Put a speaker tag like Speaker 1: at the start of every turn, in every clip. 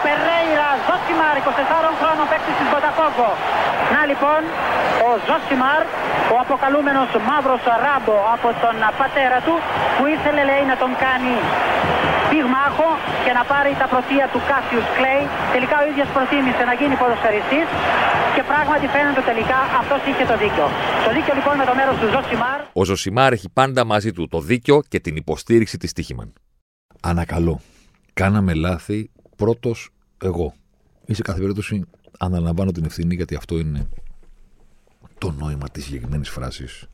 Speaker 1: Ο Περέιρα Ζωσιμάρ, 24 χρόνων παίκτης της Μποταφόγκο. Να λοιπόν, ο Ζωσιμάρ, ο αποκαλούμενος μαύρος ράμπο από τον πατέρα του, που ήθελε λέει να τον κάνει πυγμάχο και να πάρει τα πρωτεία του Κάσιους Κλέη. Τελικά ο ίδιος προτίμησε να γίνει ποδοσφαιριστής και πράγματι φαίνεται τελικά αυτός είχε το δίκιο. Το δίκιο λοιπόν με το μέρος του Ζωσιμάρ.
Speaker 2: Ο Ζωσιμάρ έχει πάντα μαζί του το δίκιο και την υποστήριξη της Stoiximan. Ανακαλώ. Κάναμε λάθη πρώτος εγώ. Ή σε κάθε περίπτωση αναλαμβάνω την ευθύνη γιατί αυτό είναι το νόημα της συγκεκριμένης φράσης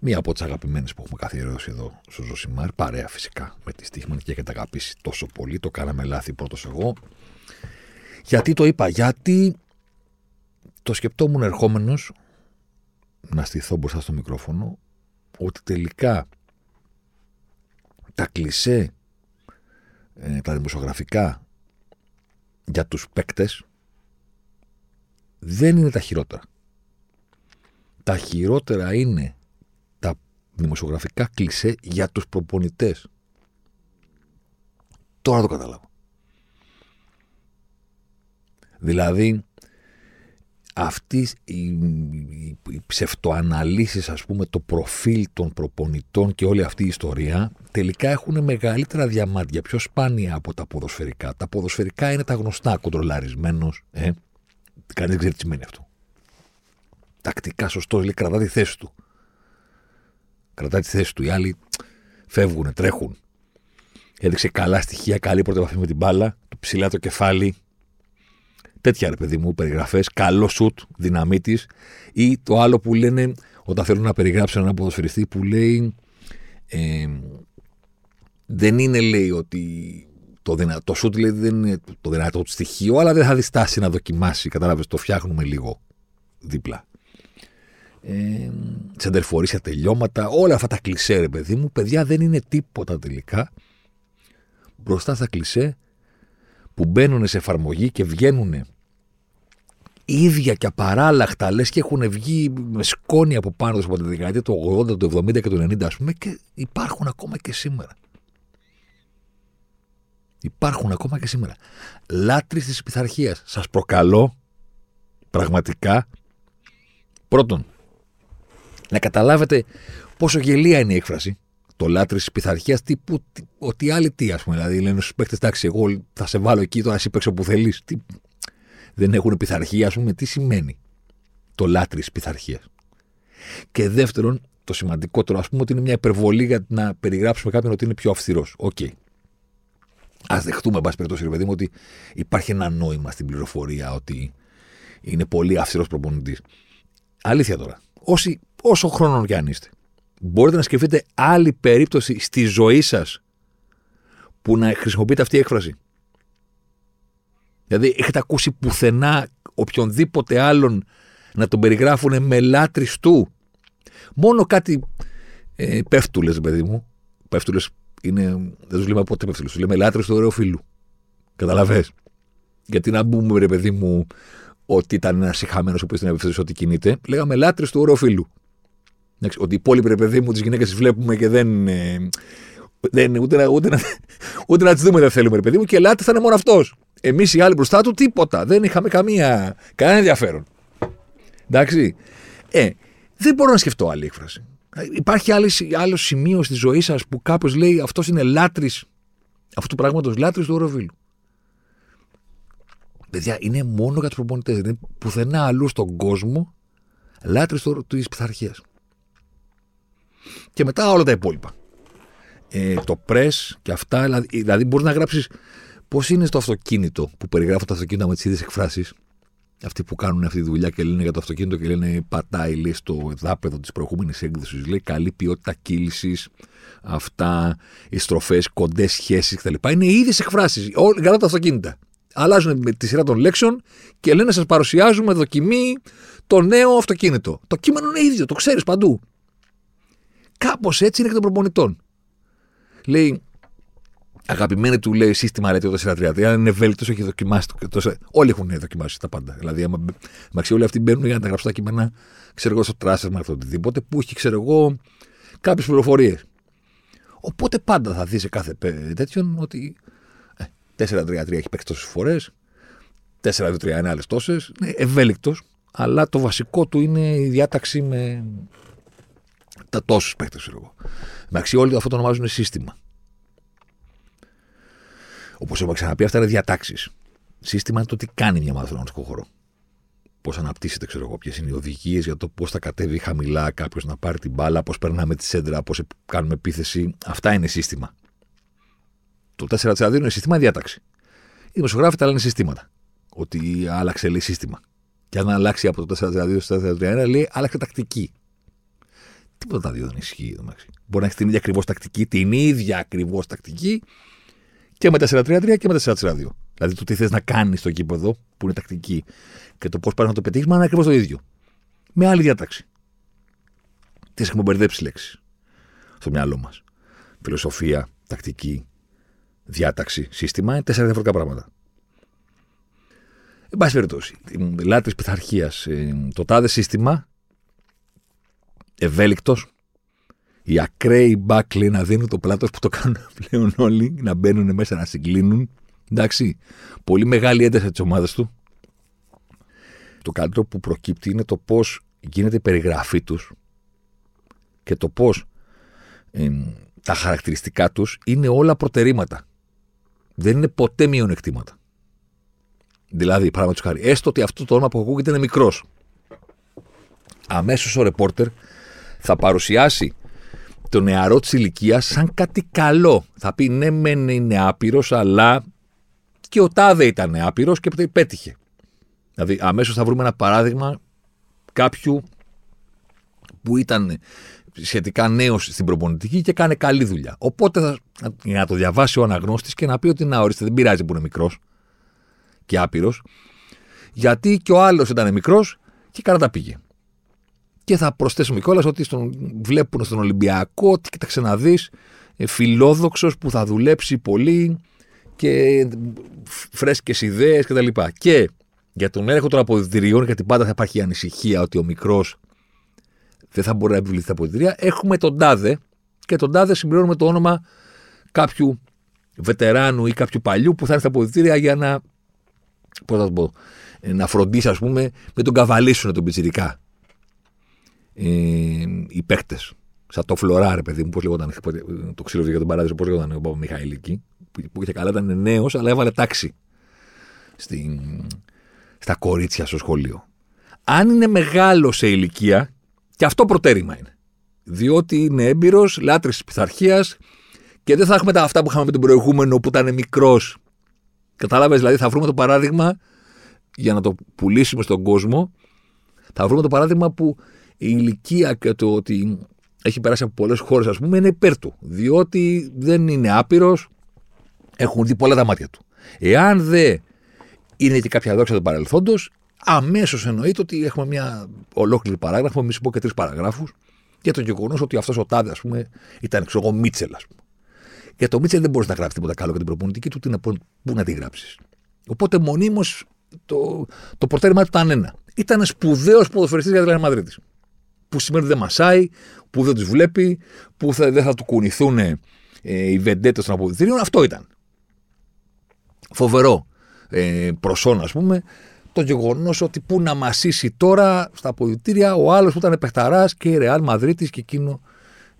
Speaker 2: Μία από τις αγαπημένες που έχουμε καθιερώσει εδώ στο Ζωσιμάρ, παρέα φυσικά με τη Stoiximan και έχετε αγαπήσει τόσο πολύ. Το κάναμε λάθη πρώτος εγώ. Γιατί το είπα, Γιατί το σκεπτόμουν ερχόμενος να στηθώ μπροστά στο μικρόφωνο ότι τελικά τα κλισέ, ε, τα δημοσιογραφικά για τους παίκτες δεν είναι τα χειρότερα. Τα χειρότερα είναι δημοσιογραφικά κλισέ για τους προπονητές. Τώρα το καταλάβω. Δηλαδή, αυτής η, η, η ψευτοαναλύσεις, ας πούμε, το προφίλ των προπονητών και όλη αυτή η ιστορία, τελικά έχουν μεγαλύτερα διαμάντια, πιο σπάνια από τα ποδοσφαιρικά. Τα ποδοσφαιρικά είναι τα γνωστά, κοντρολαρισμένος, ε. Κανείς δεν ξέρει τι σημαίνει αυτό. Τακτικά σωστός, λέει, κρατά τη θέση του κρατάει τη θέση του. Οι άλλοι φεύγουν, τρέχουν. Έδειξε καλά στοιχεία, καλή πρώτη επαφή με την μπάλα, του ψηλά το κεφάλι. Τέτοια ρε παιδί μου, περιγραφές. Καλό σουτ, δυναμίτη. Ή το άλλο που λένε όταν θέλουν να περιγράψουν έναν ποδοσφαιριστή που λέει. Ε, δεν είναι λέει ότι το, δυνα... το σουτ λέει, δεν είναι το δυνατό του στοιχείο, αλλά δεν θα διστάσει να δοκιμάσει. Κατάλαβες, το φτιάχνουμε λίγο δίπλα ε, σε τελειώματα, όλα αυτά τα κλισέ, ρε παιδί μου, παιδιά δεν είναι τίποτα τελικά μπροστά στα κλισέ που μπαίνουν σε εφαρμογή και βγαίνουν ίδια και απαράλλαχτα, λες και έχουν βγει με σκόνη από πάνω τους από τη δεκαετία του 80, του 70 και του 90, ας πούμε, και υπάρχουν ακόμα και σήμερα. Υπάρχουν ακόμα και σήμερα. Λάτρεις της πειθαρχίας. Σας προκαλώ πραγματικά πρώτον να καταλάβετε πόσο γελία είναι η έκφραση. Το λάτρη της πειθαρχίας τύπου ότι άλλοι τι, ας πούμε. Δηλαδή λένε στους παίχτες, εντάξει, εγώ θα σε βάλω εκεί τώρα, εσύ παίξε όπου θέλεις. Δεν έχουν πειθαρχία, ας πούμε. Τι σημαίνει το λάτρη της πειθαρχίας. Και δεύτερον, το σημαντικότερο, ας πούμε, ότι είναι μια υπερβολή για να περιγράψουμε κάποιον ότι είναι πιο αυστηρός. OK. Okay. Α δεχτούμε, εν πάση περιπτώσει, ρε παιδί μου, ότι υπάρχει ένα νόημα στην πληροφορία ότι είναι πολύ αυστηρός προπονητής. Αλήθεια τώρα. Όσοι όσο χρόνο κι αν είστε. Μπορείτε να σκεφτείτε άλλη περίπτωση στη ζωή σας που να χρησιμοποιείτε αυτή η έκφραση. Δηλαδή, έχετε ακούσει πουθενά οποιονδήποτε άλλον να τον περιγράφουν με λάτρης του; Μόνο κάτι ε, πέφτουλες, παιδί μου. Πέφτουλες είναι. Δεν τους λέμε ποτέ πέφτουλες. Τους λέμε λάτρε του ωραίου φίλου. Καταλαβέ. Γιατί να μπούμε, ρε παιδί μου, ότι ήταν ένας συχαμένο που ήταν απευθύνει ότι κινείται. Λέγαμε λάτρε του ωραίου φίλου. Ότι οι υπόλοιποι παιδί μου, τις γυναίκες τις βλέπουμε και δεν. Ε, δεν ούτε, να, ούτε, να, ούτε να τις δούμε δεν θέλουμε, ρε παιδί μου, και ελάτε θα είναι μόνο αυτός. Εμείς οι άλλοι μπροστά του τίποτα. Δεν είχαμε καμία, κανένα ενδιαφέρον. Εντάξει. Ε, δεν μπορώ να σκεφτώ άλλη έκφραση. Υπάρχει άλλη, άλλο σημείο στη ζωή σας που κάποιο λέει αυτός είναι λάτρης αυτού του πράγματος, λάτρης του Οροβίλου. Παιδιά, είναι μόνο για τους προπονητές. Δεν είναι πουθενά αλλού στον κόσμο λάτρης της πειθαρχίας. Και μετά όλα τα υπόλοιπα. Ε, το press και αυτά. Δηλαδή, δηλαδή μπορείς να γράψεις πώς είναι στο αυτοκίνητο που περιγράφουν το αυτοκίνητο με τις ίδιες εκφράσεις. Αυτοί που κάνουν αυτή τη δουλειά και λένε για το αυτοκίνητο και λένε πατάει λέει, στο εδάπεδο της προηγούμενης έκδοσης. Λέει καλή ποιότητα κύλησης, αυτά, οι στροφές, κοντές σχέσεις κτλ. Είναι οι ίδιες εκφράσεις. Όλα τα αυτοκίνητα. Αλλάζουν με τη σειρά των λέξεων και λένε σας παρουσιάζουμε δοκιμή το νέο αυτοκίνητο. Το κείμενο είναι ίδιο, το ξέρεις παντού. Κάπως έτσι είναι και των προπονητών. Λέει, αγαπημένη του λέει σύστημα λέει το 4-3-3. Αν είναι ευέλικτος, έχει δοκιμάσει. Το, το, όλοι έχουν δοκιμάσει τα πάντα. Δηλαδή, άμα, μαξί, όλοι αυτοί μπαίνουν για να τα γράψουν τα κείμενα, ξέρω εγώ, στο τράσερ με αυτό οτιδήποτε, που έχει, ξέρω εγώ, κάποιες πληροφορίες. Οπότε πάντα θα δεις σε κάθε τέτοιον ότι ε, 4-3-3 έχει παίξει τόσες φορές. 4-2-3 είναι άλλες τόσες. Είναι ευέλικτος, αλλά το βασικό του είναι η διάταξη με τα τόσους παίκτε, ξέρω εγώ. Εντάξει, όλοι αυτό το ονομάζουν σύστημα. Όπως έχουμε ξαναπεί, αυτά είναι διατάξεις. Σύστημα είναι το τι κάνει μια ομάδα στον αγωνιστικό χώρο. Πώς αναπτύσσεται, ξέρω εγώ, ποιες είναι οι οδηγίες για το πώς θα κατέβει χαμηλά κάποιος να πάρει την μπάλα, πώς περνάμε τη σέντρα, πώς κάνουμε επίθεση. Αυτά είναι σύστημα. Το 4-4-2 είναι σύστημα διάταξη. Οι δημοσιογράφοι τα λένε συστήματα. Ότι άλλαξε λέει σύστημα. Και αν αλλάξει από το 4-4-2 στο 4-3-1, λέει άλλαξε τακτική. Τίποτα τα δύο δεν ισχύει. Μπορεί να έχεις την ίδια ακριβώς τακτική, την ίδια ακριβώς τακτική και με 4-3-3 και με 4-4-2. Δηλαδή το τι θες να κάνεις στο κήπεδο, που είναι τακτική, και το πώς πάει να το πετύχεις, είναι ακριβώς το ίδιο. Με άλλη διάταξη. Τι έχουμε μπερδέψει λέξεις στο μυαλό μας. Φιλοσοφία, τακτική, διάταξη, σύστημα είναι τέσσερα διαφορετικά πράγματα. Εν πάση περιπτώσει, λάτρης πειθαρχίας. Ε, το τάδε σύστημα, ευέλικτος, οι ακραίοι μπάκλοι να δίνουν το πλάτος που το κάνουν πλέον όλοι, να μπαίνουν μέσα να συγκλίνουν. Εντάξει, πολύ μεγάλη ένταση της ομάδας του. Το καλύτερο που προκύπτει είναι το πώς γίνεται η περιγραφή τους και το πώς τα χαρακτηριστικά τους είναι όλα προτερήματα. Δεν είναι ποτέ μειονεκτήματα. Δηλαδή, παράδειγμα χάρη, έστω ότι αυτό το όνομα που ακούγεται είναι μικρός. Αμέσως ο ρεπόρτερ θα παρουσιάσει το νεαρό της ηλικίας σαν κάτι καλό. Θα πει ναι, μεν είναι άπειρος, αλλά και ο Τάδε ήταν άπειρος και πέτυχε. Δηλαδή, αμέσως θα βρούμε ένα παράδειγμα κάποιου που ήταν σχετικά νέος στην προπονητική και κάνει καλή δουλειά. Οπότε θα, για να το διαβάσει ο αναγνώστης και να πει ότι να ορίστε, δεν πειράζει που είναι μικρός και άπειρος, γιατί και ο άλλος ήταν μικρός και καλά τα πήγε. Και θα προσθέσουμε κιόλας ότι στον, βλέπουν στον Ολυμπιακό ότι κοίταξε να δεις ε, φιλόδοξος που θα δουλέψει πολύ και φρέσκες ιδέες κτλ. Και, και για τον έλεγχο των αποδητηριών, γιατί πάντα θα υπάρχει ανησυχία ότι ο μικρός δεν θα μπορεί να επιβληθεί τα αποδητηρία, έχουμε τον Τάδε και τον Τάδε συμπληρώνουμε το όνομα κάποιου βετεράνου ή κάποιου παλιού που θα είναι στα αποδητήρια για να, πώς θα το πω, ε, να φροντίσει, ας πούμε, με τον καβαλήσουν τον πιτσιρικά ε, οι παίκτες. Σαν το φλωρά, ρε παιδί μου, πώς λεγόταν το ξύλο για τον παράδεισο, πώς λεγόταν ο Μιχαηλίκη, που είχε καλά, ήταν νέος, αλλά έβαλε τάξη στην, στα κορίτσια στο σχολείο. Αν είναι μεγάλο σε ηλικία, και αυτό προτέρημα είναι. Διότι είναι έμπειρος, λάτρης τη πειθαρχίας και δεν θα έχουμε τα αυτά που είχαμε με τον προηγούμενο που ήταν μικρός. Κατάλαβες, δηλαδή, θα βρούμε το παράδειγμα για να το πουλήσουμε στον κόσμο. Θα βρούμε το παράδειγμα που η ηλικία και το ότι έχει περάσει από πολλές χώρες, ας πούμε, είναι υπέρ του. Διότι δεν είναι άπειρος, έχουν δει πολλά τα μάτια του. Εάν δεν είναι και κάποια δόξα του παρελθόντος, αμέσως εννοείται ότι έχουμε μια ολόκληρη παράγραφο, μη σου πω και τρεις παραγράφους, για το γεγονός ότι αυτός ο Τάδε, ας πούμε, ήταν ξέρω εγώ Μίτσελ, ας πούμε. Για το Μίτσελ δεν μπορείς να γράψεις τίποτα καλό για την προπονητική του, να, πού να τη γράψεις. Οπότε μονίμως το, το πορτέρημά του ήταν ένα. Ήταν σπουδαίος ποδοσφαιριστής για την Μαδρίτη που σημαίνει ότι δεν μασάει, που δεν τους βλέπει, που θα, δεν θα του κουνηθούν ε, οι βεντέτες των αποδητηρίων. Αυτό ήταν. Φοβερό ε, προσόν, ας πούμε, το γεγονός ότι που να μασίσει τώρα στα αποδητήρια ο άλλος που ήταν παιχταρά και η Ρεάλ Μαδρίτη και εκείνο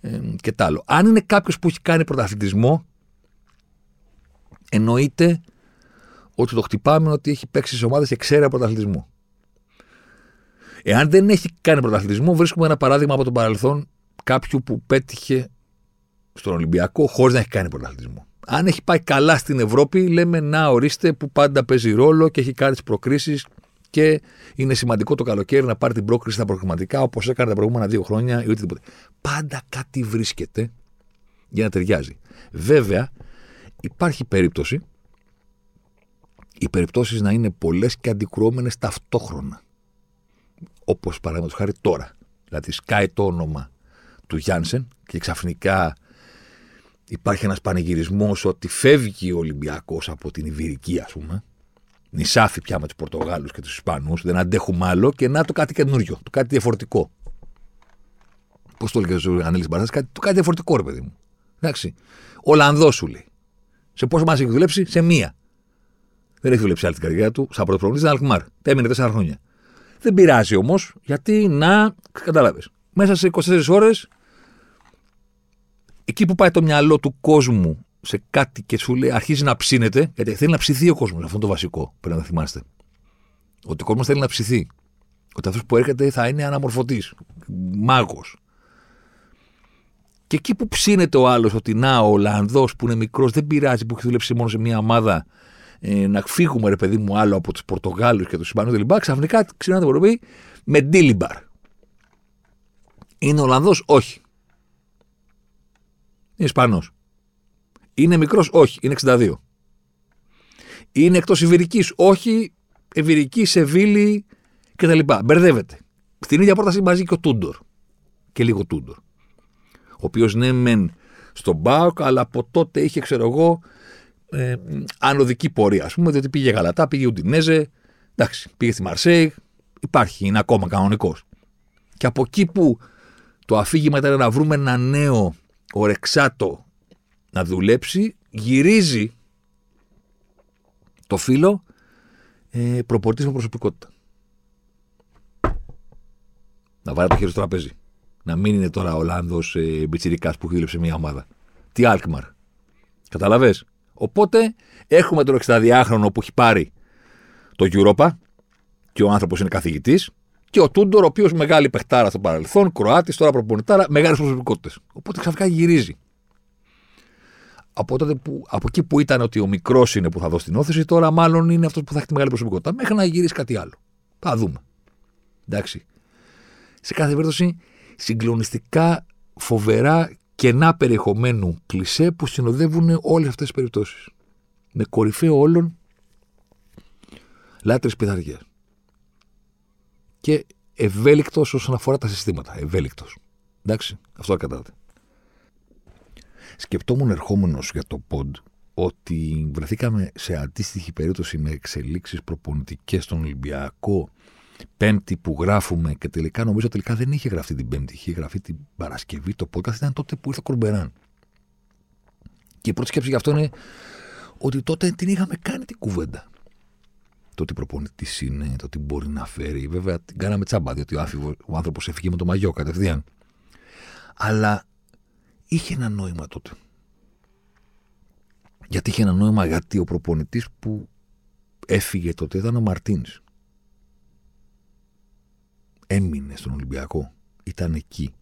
Speaker 2: ε, και τ' άλλο. Αν είναι κάποιος που έχει κάνει πρωταθλητισμό, εννοείται ότι το χτυπάμε ότι έχει παίξει σε ομάδες και ξέρει από πρωταθλητισμό. Εάν δεν έχει κάνει πρωταθλητισμό, βρίσκουμε ένα παράδειγμα από το παρελθόν κάποιου που πέτυχε στον Ολυμπιακό χωρίς να έχει κάνει πρωταθλητισμό. Αν έχει πάει καλά στην Ευρώπη, λέμε να ορίστε που πάντα παίζει ρόλο και έχει κάνει τις προκρίσεις και είναι σημαντικό το καλοκαίρι να πάρει την πρόκριση στα προγραμματικά όπως έκανε τα προηγούμενα δύο χρόνια ή οτιδήποτε. Πάντα κάτι βρίσκεται για να ταιριάζει. Βέβαια, υπάρχει περίπτωση οι περιπτώσεις να είναι πολλές και αντικρουόμενες ταυτόχρονα. Όπως παραδείγματος χάρη τώρα. Δηλαδή, σκάει το όνομα του Γιάνσεν και ξαφνικά Υπάρχει ένας πανηγυρισμός ότι φεύγει ο Ολυμπιακός από την Ιβυρική, ας πούμε. Νησάφι πια με τους Πορτογάλους και τους Ισπανούς. Δεν αντέχουμε άλλο και να το κάτι καινούριο, το κάτι διαφορετικό. Πώς το έλεγε ο Ανέλης Μπαρδά, κάτι, το κάτι διαφορετικό, ρε παιδί μου. Εντάξει. Ολλανδός σου λέει. Σε πόσο μα έχει δουλέψει, σε μία. Δεν έχει δουλέψει άλλη την καρδιά του, σαν πρωτοπροπονητή ήταν Αλκμάρ. Έμεινε τέσσερα χρόνια. Δεν πειράζει όμως, γιατί να. Κατάλαβες. Μέσα σε 24 ώρες, εκεί που πάει το μυαλό του κόσμου σε κάτι και σου λέει, αρχίζει να ψήνεται, γιατί θέλει να ψηθεί ο κόσμος. Αυτό είναι το βασικό. Πρέπει να θυμάστε. Ότι ο κόσμος θέλει να ψηθεί. Ότι αυτός που έρχεται θα είναι αναμορφωτής, μάγος. Και εκεί που ψήνεται ο άλλος ότι να, ο Ολλανδός που είναι μικρός, δεν πειράζει που έχει δουλέψει μόνο σε μια ομάδα, ε, να φύγουμε ρε παιδί μου άλλο από τους Πορτογάλους και τους Ισπανούς κλπ. Ξαφνικά ξυπνάει το πρωί με Ντίλιμπαρ. Είναι Ολλανδός, όχι. Είναι Ισπανός. Είναι μικρός, όχι. Είναι 62. Είναι εκτός Ιβυρικής, όχι. Ιβυρική, Σεβίλη κτλ. Μπερδεύεται. Στην ίδια πρόταση μαζί και ο Τούντορ. Και λίγο Τούντορ. Ο οποίος ναι, μεν στον Μπάουκ, αλλά από τότε είχε, ξέρω εγώ, ε, ανωδική πορεία, ας πούμε, διότι πήγε Γαλατά, πήγε Ουντινέζε, εντάξει, πήγε στη Μαρσέη, υπάρχει, είναι ακόμα κανονικός. Και από εκεί που το αφήγημα ήταν να βρούμε ένα νέο ορεξάτο να δουλέψει, γυρίζει το φίλο ε, προπορτής με προσωπικότητα. Να βάλει το χέρι στο τραπέζι. Να μην είναι τώρα ο Ολλάνδος ε, που δούλεψε μια ομάδα. Τι Αλκμαρ. Καταλαβέ. Οπότε έχουμε τον 60χρονο που έχει πάρει το Europa και ο άνθρωπος είναι καθηγητής. Και ο Τούντορ, ο οποίος μεγάλη παιχτάρα στο παρελθόν, Κροάτης, τώρα προπονητάρα, μεγάλες προσωπικότητες. Οπότε ξαφνικά γυρίζει. Από, τότε που, από εκεί που ήταν ότι ο μικρός είναι που θα δώσει την όθηση, τώρα μάλλον είναι αυτός που θα έχει τη μεγάλη προσωπικότητα. Μέχρι να γυρίσει κάτι άλλο. Θα δούμε. Εντάξει. Σε κάθε περίπτωση, συγκλονιστικά φοβερά κενά περιεχομένου κλισέ που συνοδεύουν όλες αυτές τις περιπτώσεις. Με κορυφαίο όλων λάτρες πειθαρχίας. Και ευέλικτος όσον αφορά τα συστήματα. Ευέλικτος. Εντάξει, αυτό κατάτε. Σκεπτόμουν ερχόμενος για το ποντ ότι βρεθήκαμε σε αντίστοιχη περίπτωση με εξελίξεις προπονητικές στον Ολυμπιακό Πέμπτη που γράφουμε και τελικά νομίζω τελικά δεν είχε γραφτεί την Πέμπτη, είχε γραφτεί την Παρασκευή. Το podcast ήταν τότε που ήρθε ο Κορμπεράν. Και η πρώτη σκέψη γι' αυτό είναι ότι τότε την είχαμε κάνει την κουβέντα. Το ότι προπονητής είναι, το ότι μπορεί να φέρει. Βέβαια την κάναμε τσάμπα, διότι ο, ο άνθρωπος έφυγε με το μαγιό κατευθείαν. Αλλά είχε ένα νόημα τότε. Γιατί είχε ένα νόημα, γιατί ο προπονητής που έφυγε τότε ήταν ο Μαρτίνς έμεινε στον Ολυμπιακό. Ήταν εκεί.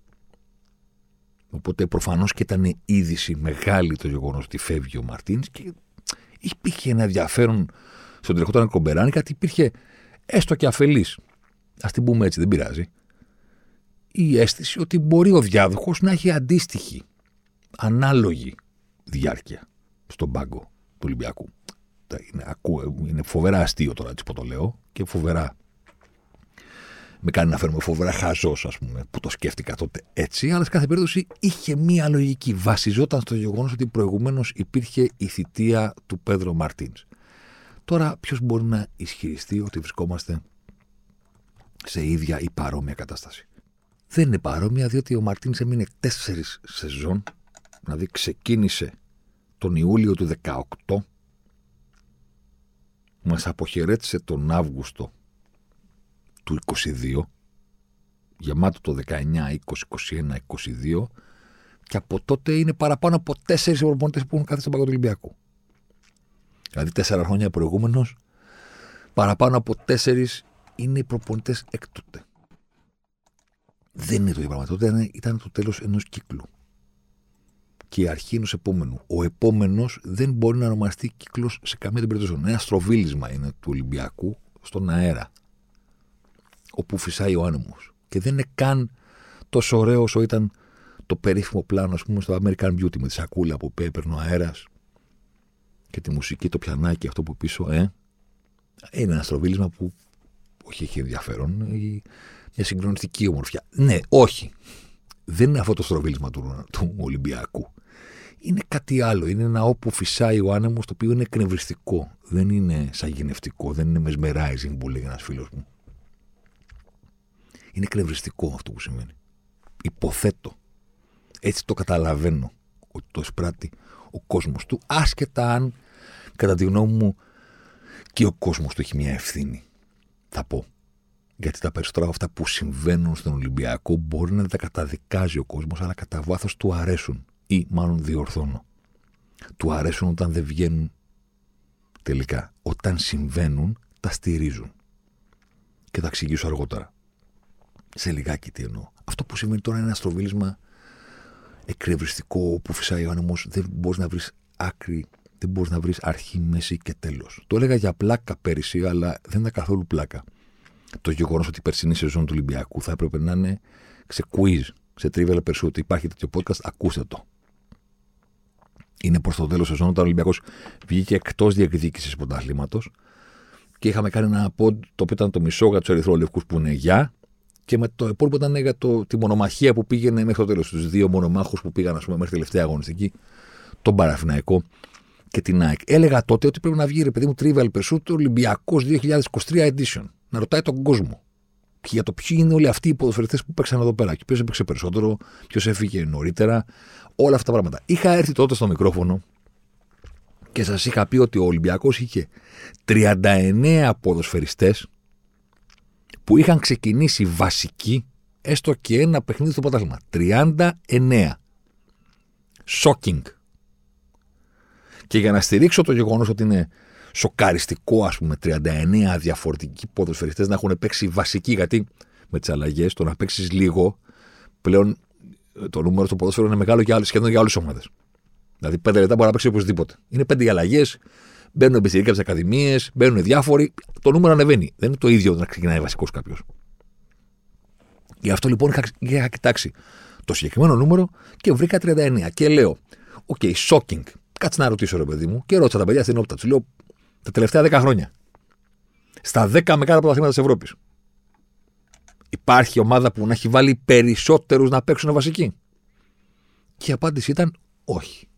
Speaker 2: Οπότε προφανώς και ήταν είδηση μεγάλη το γεγονός ότι φεύγει ο Μαρτίν και υπήρχε ένα ενδιαφέρον στον τρεχόταν Κομπεράνη γιατί υπήρχε έστω και αφελής. Α την πούμε έτσι, δεν πειράζει. Η αίσθηση ότι μπορεί ο διάδοχος να έχει αντίστοιχη, ανάλογη διάρκεια στον πάγκο του Ολυμπιακού. Είναι, είναι φοβερά αστείο τώρα έτσι που το λέω και φοβερά με κάνει να φέρουμε φοβερά χαζός, ας πούμε, που το σκέφτηκα τότε έτσι, αλλά σε κάθε περίπτωση είχε μία λογική. Βασιζόταν στο γεγονός ότι προηγουμένως υπήρχε η θητεία του Πέδρο Μαρτίν. Τώρα, ποιος μπορεί να ισχυριστεί ότι βρισκόμαστε σε ίδια ή παρόμοια κατάσταση; Δεν είναι παρόμοια, διότι ο Μαρτίνς έμεινε τέσσερις σεζόν, δηλαδή ξεκίνησε τον Ιούλιο του 18, μας αποχαιρέτησε τον Αύγουστο του 22, γεμάτο το 19, 20, 21, 22, και από τότε είναι παραπάνω από τέσσερις προπονητές που έχουν κάθίσει στον παγκόσμιο Ολυμπιακό. Δηλαδή, τέσσερα χρόνια προηγούμενος, παραπάνω από τέσσερις είναι οι προπονητές εκ τότε. Δεν είναι το ίδιο πράγμα. Τότε ήταν το τέλος ενός κύκλου. Και η αρχή ενός επόμενου. Ο επόμενος δεν μπορεί να ονομαστεί κύκλος σε καμία την περίπτωση. Ένα στροβίλισμα είναι του Ολυμπιακού στον αέρα όπου φυσάει ο άνεμος. Και δεν είναι καν τόσο ωραίο όσο ήταν το περίφημο πλάνο, ας πούμε, στο American Beauty με τη σακούλα που έπαιρνε ο αέρας και τη μουσική, το πιανάκι, αυτό που πίσω, ε. Είναι ένα στροβίλισμα που όχι έχει ενδιαφέρον, έχει μια συγκλονιστική ομορφιά. Ναι, όχι. Δεν είναι αυτό το στροβίλισμα του, του Ολυμπιακού. είναι κάτι άλλο. Είναι ένα όπου φυσάει ο άνεμος, το οποίο είναι εκνευριστικό. Δεν είναι σαγηνευτικό, δεν είναι mesmerizing που λέει ένας φίλος μου. Είναι εκνευριστικό αυτό που σημαίνει. Υποθέτω. Έτσι το καταλαβαίνω ότι το εισπράττει ο κόσμος του, άσχετα αν κατά τη γνώμη μου και ο κόσμος του έχει μια ευθύνη. Θα πω. Γιατί τα περισσότερα αυτά που συμβαίνουν στον Ολυμπιακό μπορεί να τα καταδικάζει ο κόσμος, αλλά κατά βάθος του αρέσουν. Ή μάλλον διορθώνω. Του αρέσουν όταν δεν βγαίνουν τελικά. Όταν συμβαίνουν, τα στηρίζουν. Και θα εξηγήσω αργότερα. Σε λιγάκι τι εννοώ. Αυτό που σημαίνει τώρα είναι ένα στροβίλισμα εκρευριστικό που φυσάει ο άνεμος. Δεν μπορείς να βρεις άκρη, δεν μπορείς να βρεις αρχή, μέση και τέλος. Το έλεγα για πλάκα πέρυσι, αλλά δεν ήταν καθόλου πλάκα το γεγονός ότι η περσινή σεζόν του Ολυμπιακού θα έπρεπε να είναι σε quiz, σε trivial pursuit. Υπάρχει τέτοιο podcast, ακούστε το. Είναι προς το τέλος σεζόν όταν ο Ολυμπιακός βγήκε εκτός διεκδίκησης πρωταθλήματο και είχαμε κάνει ένα pod το οποίο ήταν το μισό για τους Ερυθρόλευκου που είναι για και με το υπόλοιπο ήταν για το, τη μονομαχία που πήγαινε μέχρι το τέλος. Τους δύο μονομάχους που πήγαν, ας πούμε, μέχρι τελευταία αγωνιστική, τον Παραφυναϊκό και την ΑΕΚ. Έλεγα τότε ότι πρέπει να βγει, ρε παιδί μου, Trivial Pursuit Ολυμπιακός 2023 Edition να ρωτάει τον κόσμο για το ποιοι είναι όλοι αυτοί οι ποδοσφαιριστές που παίξαν εδώ πέρα. Και ποιος έπαιξε περισσότερο, ποιος έφυγε νωρίτερα, όλα αυτά τα πράγματα. Είχα έρθει τότε στο μικρόφωνο και σας είχα πει ότι ο Ολυμπιακός είχε 39 ποδοσφαιριστές που είχαν ξεκινήσει βασικοί έστω και ένα παιχνίδι στο πρωτάθλημα. 39. Shocking. Και για να στηρίξω το γεγονός ότι είναι σοκαριστικό, ας πούμε, 39 διαφορετικοί ποδοσφαιριστές να έχουν παίξει βασική, γιατί με τις αλλαγές το να παίξεις λίγο πλέον το νούμερο στο ποδόσφαιρο είναι μεγάλο για σχεδόν για όλες τις ομάδες. Δηλαδή, πέντε λεπτά μπορεί να παίξει οπωσδήποτε. Είναι πέντε αλλαγές, μπαίνουν πιτσιρίκια από τις ακαδημίες, μπαίνουν διάφοροι. Το νούμερο ανεβαίνει. Δεν είναι το ίδιο να ξεκινάει βασικός κάποιος. Γι' αυτό λοιπόν είχα, είχα κοιτάξει το συγκεκριμένο νούμερο και βρήκα 39. Και λέω, OK, okay, shocking. Κάτσε να ρωτήσω, ρε παιδί μου. Και ρώτησα τα παιδιά στην Opta, τους λέω, τα τελευταία 10 χρόνια. Στα 10 μεγάλα πρωταθλήματα της Ευρώπης. Υπάρχει ομάδα που να έχει βάλει περισσότερους να παίξουν βασική. Και η απάντηση ήταν όχι.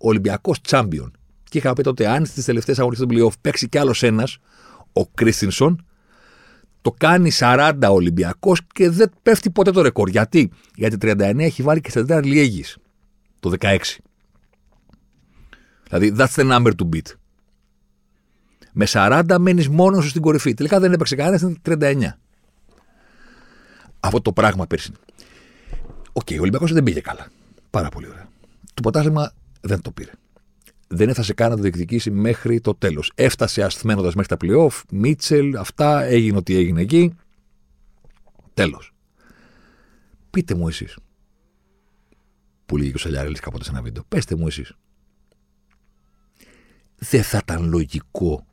Speaker 2: Ο Ολυμπιακός Τσάμπιον. Και είχα πει τότε, αν στις τελευταίες αγωνιστέ του playoff παίξει κι άλλος ένας, ο Κρίστινσον, το κάνει 40 Ολυμπιακός και δεν πέφτει ποτέ το ρεκόρ. Γιατί, Γιατί 39 έχει βάλει και στα Λιέγης το 16. Δηλαδή, that's the number to beat. Με 40 μένεις μόνος σου στην κορυφή. Τελικά δεν έπαιξε κανένας, ήταν 39. Αυτό το πράγμα πέρσι. OK, okay, ο Ολυμπιακός δεν πήγε καλά. Πάρα πολύ ωραία. Το πρωτάθλημα δεν το πήρε. Δεν έφτασε καν να το διεκδικήσει μέχρι το τέλος. Έφτασε ασθμαίνοντας μέχρι τα playoff. Μίτσελ, αυτά, έγινε ό,τι έγινε εκεί. Τέλος. Πείτε μου εσείς. Που έλεγε και ο Σαλιάρελη κάποτε σε ένα βίντεο. Πείτε μου εσείς. Δεν θα ήταν λογικό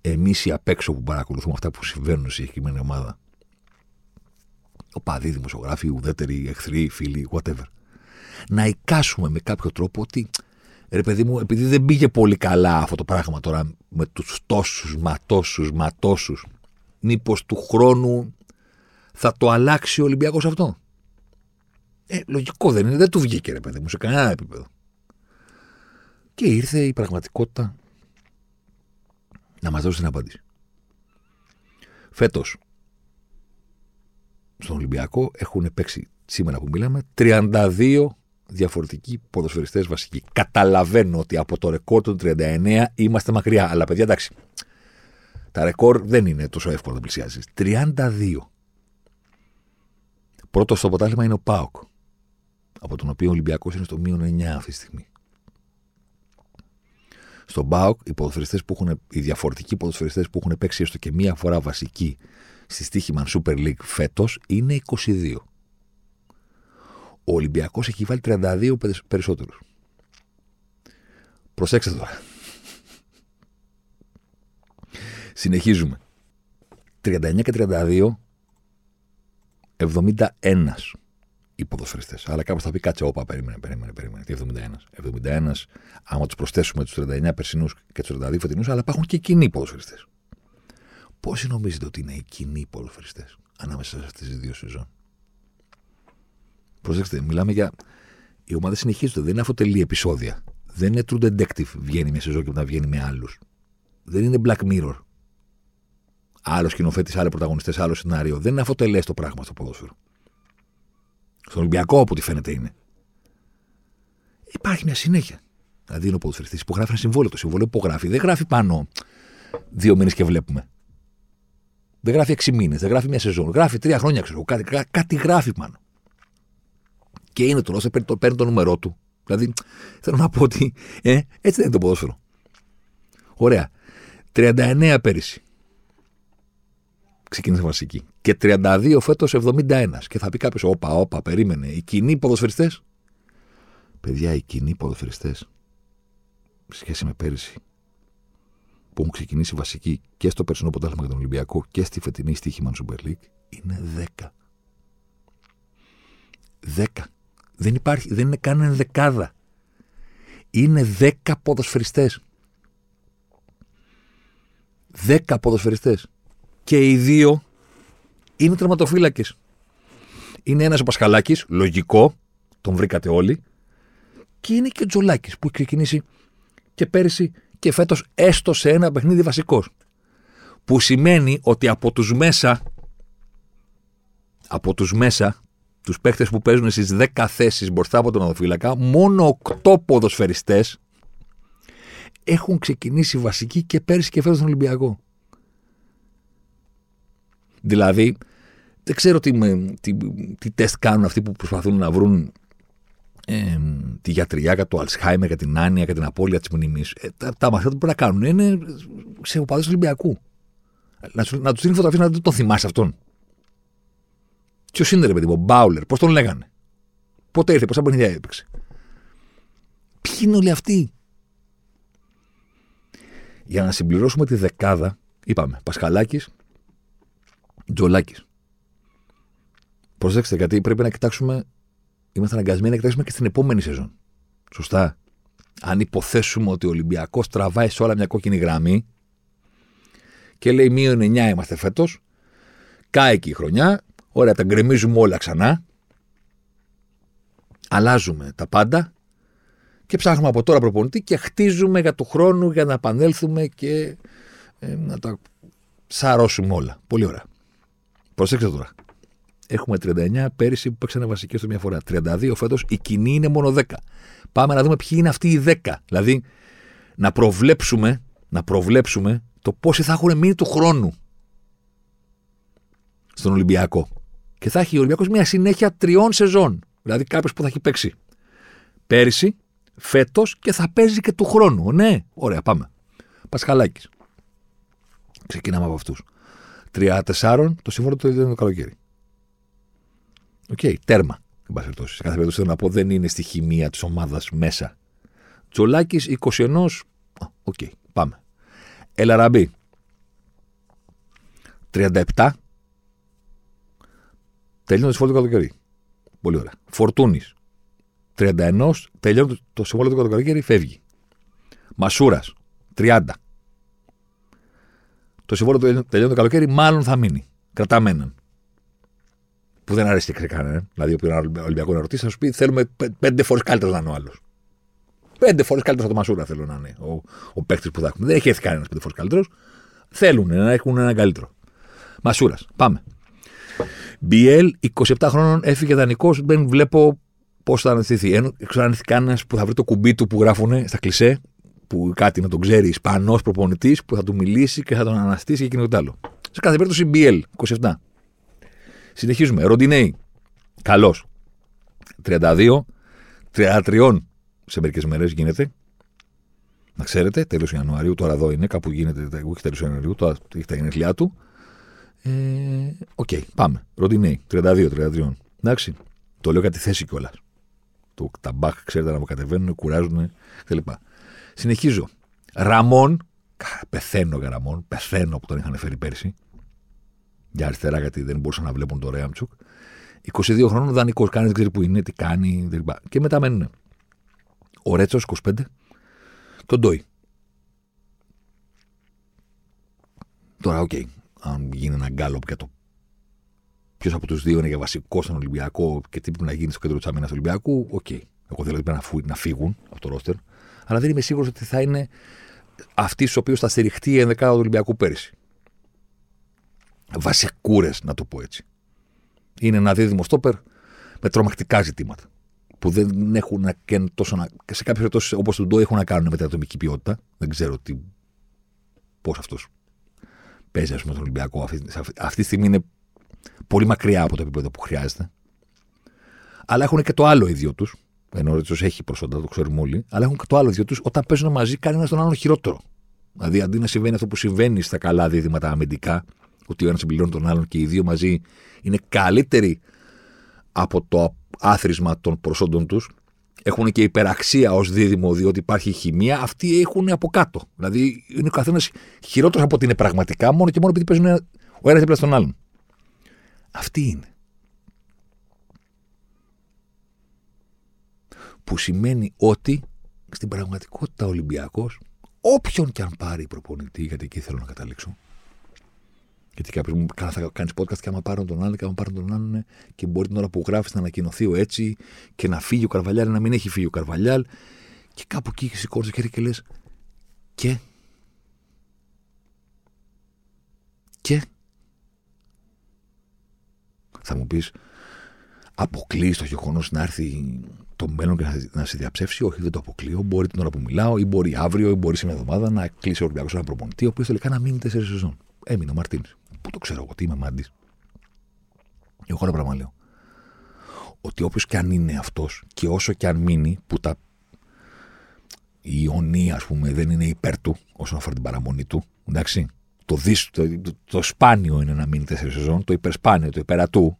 Speaker 2: εμείς οι απ' έξω που παρακολουθούμε αυτά που συμβαίνουν στη συγκεκριμένη ομάδα. Οπαδοί, δημοσιογράφοι, ουδέτεροι, εχθροί, φίλοι, whatever. Να εικάσουμε με κάποιο τρόπο ότι ρε παιδί μου, επειδή δεν πήγε πολύ καλά αυτό το πράγμα τώρα με τους τόσους, μα τόσους, μα τόσους, μήπως του χρόνου θα το αλλάξει ο Ολυμπιακός αυτό; Ε, λογικό δεν είναι, δεν του βγήκε ρε παιδί μου σε κανένα επίπεδο. Και ήρθε η πραγματικότητα να μας δώσει την απάντηση. Φέτος, στον Ολυμπιακό έχουν παίξει σήμερα που μιλάμε 32 διαφορετικοί ποδοσφαιριστές βασικοί. Καταλαβαίνω ότι από το ρεκόρ του 39 είμαστε μακριά. Αλλά παιδιά, εντάξει. Τα ρεκόρ δεν είναι τόσο εύκολο να πλησιάζεις. 32. Πρώτος στο ποτάλημα είναι ο Πάοκ. Από τον οποίο ο Ολυμπιακός είναι στο μείον 9 αυτή τη στιγμή. Στον Μπάουκ, οι, ποδοσφαιριστές που έχουν, οι διαφορετικοί ποδοσφαιριστές που έχουν παίξει έστω και μία φορά βασική στη Στίχημαν Super League φέτος είναι 22. Ο Ολυμπιακός έχει βάλει 32 περισσότερους. Προσέξτε τώρα. Συνεχίζουμε. 39 και 32, 71 οι ποδοσφαιριστέ. Αλλά κάπως θα πει κάτσε, όπα, περίμενε, περίμενε, περίμενε. Τι 71. 71, άμα τους προσθέσουμε τους 39 περσινούς και τους 32 φετινούς, αλλά υπάρχουν και κοινοί ποδοσφαιριστέ. Πόσοι νομίζετε ότι είναι οι κοινοί ποδοσφαιριστέ ανάμεσα σε αυτές τις δύο σεζόν; Προσέξτε, μιλάμε για. Οι ομάδε συνεχίζονται. Δεν είναι αυτοτελή επεισόδια. Δεν είναι true detective. Βγαίνει μια σεζόν και μετά βγαίνει με άλλους. Δεν είναι Black Mirror. Άλλο σκηνοθέτης, άλλοι πρωταγωνιστές, άλλο σενάριο. Δεν είναι αυτοτελέ το πράγμα στο ποδόσφαιρο. Στον Ολυμπιακό, από ό,τι φαίνεται είναι. Υπάρχει μια συνέχεια. Δηλαδή είναι ο ποδοσφαιριστής υπογράφει ένα συμβόλαιο. Το συμβόλαιο υπογράφει. Δεν γράφει πάνω δύο μήνες και βλέπουμε. Δεν γράφει έξι μήνες, δεν γράφει μια σεζόν. Γράφει τρία χρόνια, ξέρω κάτι, κά, κάτι γράφει πάνω. Και είναι το ρόστερ, παίρνει, παίρνει το νούμερό του. Δηλαδή, θέλω να πω ότι ε, έτσι δεν είναι το ποδόσφαιρο. Ωραία. 39 πέρυσι. Ξεκίνησε βασική. Και 32 φέτος 71. Και θα πει κάποιος, όπα, όπα, περίμενε. Οι κοινοί ποδοσφαιριστές. Παιδιά, οι κοινοί ποδοσφαιριστές. Σχέση με πέρυσι που έχουν ξεκινήσει βασική και στο περσινό ποτάλμα για τον Ολυμπιακό και στη φετινή στοίχημα Super League είναι 10. 10. Δεν υπάρχει, δεν είναι καν δεκάδα. Είναι 10 ποδοσφαιριστές. 10 ποδοσφαιριστές. Και οι δύο είναι τερματοφύλακες. Είναι ένας ο Πασχαλάκης, λογικό, τον βρήκατε όλοι. Και είναι και ο Τζολάκης που έχει ξεκινήσει και πέρυσι και φέτος έστω σε ένα παιχνίδι βασικός. Που σημαίνει ότι από τους μέσα, από τους μέσα, τους παίχτες που παίζουν στις 10 θέσεις μπροστά από τον οδοφύλακα, μόνο 8 ποδοσφαιριστές έχουν ξεκινήσει βασική και πέρυσι και φέτος τον Ολυμπιακό. Δηλαδή, δεν ξέρω τι, τι, τι τεστ κάνουν αυτοί που προσπαθούν να βρουν ε, τη γιατριά για το Αλσχάιμερ, για την άνοια, για την απώλεια της μνήμης. Ε, τα, τα μαθήματα που πρέπει να κάνουν είναι σε οπαδούς του Ολυμπιακού. Να, να τους δίνει φωτογραφίες να τον θυμάσαι αυτόν. Ποιος είναι ρε παιδί μου, Μπάουλερ, πώς τον λέγανε; Πότε ήρθε, πόσα παιχνίδια έπαιξε; Ποιοι είναι όλοι αυτοί; Για να συμπληρώσουμε τη δεκάδα, είπαμε Πασχαλάκης, Τζολάκης. Προσέξτε, γιατί πρέπει να κοιτάξουμε είμαστε αναγκασμένοι να κοιτάξουμε και στην επόμενη σεζόν. Σωστά. Αν υποθέσουμε ότι ο Ολυμπιακός τραβάει σε όλα μια κόκκινη γραμμή και λέει μείον 9 είμαστε φέτος, κάει και η χρονιά, ωραία, τα γκρεμίζουμε όλα ξανά, αλλάζουμε τα πάντα και ψάχνουμε από τώρα προπονητή και χτίζουμε για το χρόνο για να επανέλθουμε και ε, να τα σαρώσουμε όλα. Πολύ ωραία. Προσέξτε τώρα. Έχουμε 39 πέρυσι που παίξανε βασικές στο μια φορά. 32 φέτος, η κοινή είναι μόνο 10. Πάμε να δούμε ποιοι είναι αυτοί οι 10. Δηλαδή, να προβλέψουμε, να προβλέψουμε το πόσοι θα έχουν μείνει του χρόνου στον Ολυμπιακό. Και θα έχει ο Ολυμπιακός μια συνέχεια τριών σεζόν. Δηλαδή, κάποιος που θα έχει παίξει πέρυσι, φέτος και θα παίζει και του χρόνου. Ναι, ωραία, πάμε. Πασχαλάκης. Ξεκινάμε από αυτούς. 3-4 το σύμφωνο του το καλοκαίρι. OK, okay, τέρμα. Εν πάση περιπτώσει. Σε κάθε περίπτωση θέλω να πω δεν είναι στη χημεία της ομάδας μέσα. Τζολάκης 21. OK, okay, πάμε. Ελ Αραμπί. 37. Τελειώνει το συμβόλαιο το καλοκαίρι. Πολύ ωραία. Φορτούνης. 31. Τελειώνει το συμβόλαιο το καλοκαίρι, φεύγει. Μασούρας. 30. Το συμβόλαιο τελειώνει το καλοκαίρι, μάλλον θα μείνει. Κρατάμε έναν που δεν αρέσει και κανέναν. Δηλαδή, ο Ολυμπιακός να ρωτήσει, θα σου πει: Θέλουμε πέντε φορές καλύτερος να είναι ο άλλος. Πέντε φορές καλύτερος από το Μασούρα θέλω να είναι ο, ο παίκτης που θα έχουμε. Δεν έχει έρθει κανένας πέντε φορές καλύτερος. Θέλουν να έχουν έναν καλύτερο. Μασούρας. Πάμε. Μπιέλ, 27 χρόνων, έφυγε δανεικός. Δεν βλέπω πώς θα αναστηθεί. Ενώ ξέρω αν κανένας που θα βρει το κουμπί του που γράφουν στα κλισέ, που κάτι να τον ξέρει, Ισπανός προπονητής, που θα του μιλήσει και θα τον αναστήσει και εκείνο το άλλο. Σε κάθε περίπτωση, Μπιέλ, 27. Συνεχίζουμε. Ροντινέι. Καλός. 32. 33 σε μερικές μέρες γίνεται. Να ξέρετε, τέλος Ιανουαρίου, τώρα εδώ είναι, κάπου γίνεται, όχι τέλος Ιανουαρίου, τώρα έχει τα γενέθλιά του. Ε, οκ, ε, okay, πάμε. Ροντινέι, 32-33. Εντάξει. Το λέω για τη θέση κιόλας. Τα μπακ, ξέρετε, να κατεβαίνουν, κουράζουν κλπ. Συνεχίζω. Ραμόν, πεθαίνω για Ραμόν, πεθαίνω που τον είχαν φέρει πέρσι για αριστερά, γιατί δεν μπορούσαν να βλέπουν το Ρέαμπτσουκ. 22 χρόνων δανεικός, κανείς δεν ξέρει που είναι, τι κάνει. κλπ. Και μετά μένουν ο Ρέτσος 25, τον Ντόι. Τώρα, okay, αν γίνει ένα γκάλοπ για το ποιος από τους δύο είναι για βασικό στον Ολυμπιακό και τι πρέπει να γίνει στο κέντρο της άμυνας του Ολυμπιακού, okay. Εγώ θέλω πρέπει να φύγουν από το ρόστερ. Αλλά δεν είμαι σίγουρος ότι θα είναι αυτοί στους οποίους θα στηριχτεί η ενδεκάδα του Ολυμπιακού πέρυσι. Βασικούρες, να το πω έτσι. Είναι ένα δίδυμο στόπερ με τρομακτικά ζητήματα. Που δεν έχουν να κάνουν τόσο να. σε κάποιες περιπτώσεις όπως τον Ντό έχουν να κάνουν με την ατομική ποιότητα. Δεν ξέρω τι, πώς αυτός παίζει ας πούμε, τον Ολυμπιακό. Αυτή, αυτή τη στιγμή είναι πολύ μακριά από το επίπεδο που χρειάζεται. Αλλά έχουν και το άλλο ίδιο τους. Ενώ ο έχει προσόντα, το ξέρουμε όλοι. Αλλά έχουν και το άλλο ίδιο τους. Όταν παίζουν μαζί, κάνει ένα τον άλλον χειρότερο. Δηλαδή, αντί να συμβαίνει αυτό που συμβαίνει στα καλά δίδυματα αμυντικά, ότι ο ένας συμπληρώνει τον άλλον και οι δύο μαζί είναι καλύτεροι από το άθροισμα των προσόντων τους, έχουν και υπεραξία ως δίδυμο, διότι υπάρχει χημεία, αυτοί έχουν από κάτω. Δηλαδή είναι ο καθένας χειρότερος από ότι είναι πραγματικά, μόνο και μόνο επειδή παίζουν ο ένας δίπλα στον άλλον. Αυτή είναι. Που σημαίνει ότι στην πραγματικότητα ο Ολυμπιακός, όποιον και αν πάρει προπονητή, γιατί εκεί θέλω να καταλήξω, γιατί κάποιο μου κάνει θα κάνεις podcast και άμα πάρουν τον άλλον και άμα πάρουν τον άλλον και μπορεί την ώρα που γράφεις να ανακοινωθεί ο έτσι και να φύγει ο Καρβαλιάλ να μην έχει φύγει ο Καρβαλιάλ. Και κάπου εκεί σηκώνει το χέρι και λες. Και. Και. Θα μου πεις, αποκλείεις το γεγονός να έρθει το μέλλον και να, σε διαψεύσει. Όχι, δεν το αποκλείω. Μπορεί την ώρα που μιλάω, ή μπορεί αύριο, ή μπορεί σε μια εβδομάδα να κλείσει ο Ολυμπιακός ένα προπονητή, ο οποίος τελικά να μείνει τέσσερις σεζόν. Έμεινε ο Μαρτίνη. Πού το ξέρω εγώ, τι είμαι μάντης. Εγώ ένα πράγμα λέω. Ότι όποιος και αν είναι αυτός και όσο και αν μείνει, που τα. Η Ιωνία, ας πούμε, δεν είναι υπέρ του όσον αφορά την παραμονή του. Εντάξει. Το, δις, το, το, το σπάνιο είναι να μείνει τέσσερις σεζόν. Το υπερспάνιο, το υπερατού.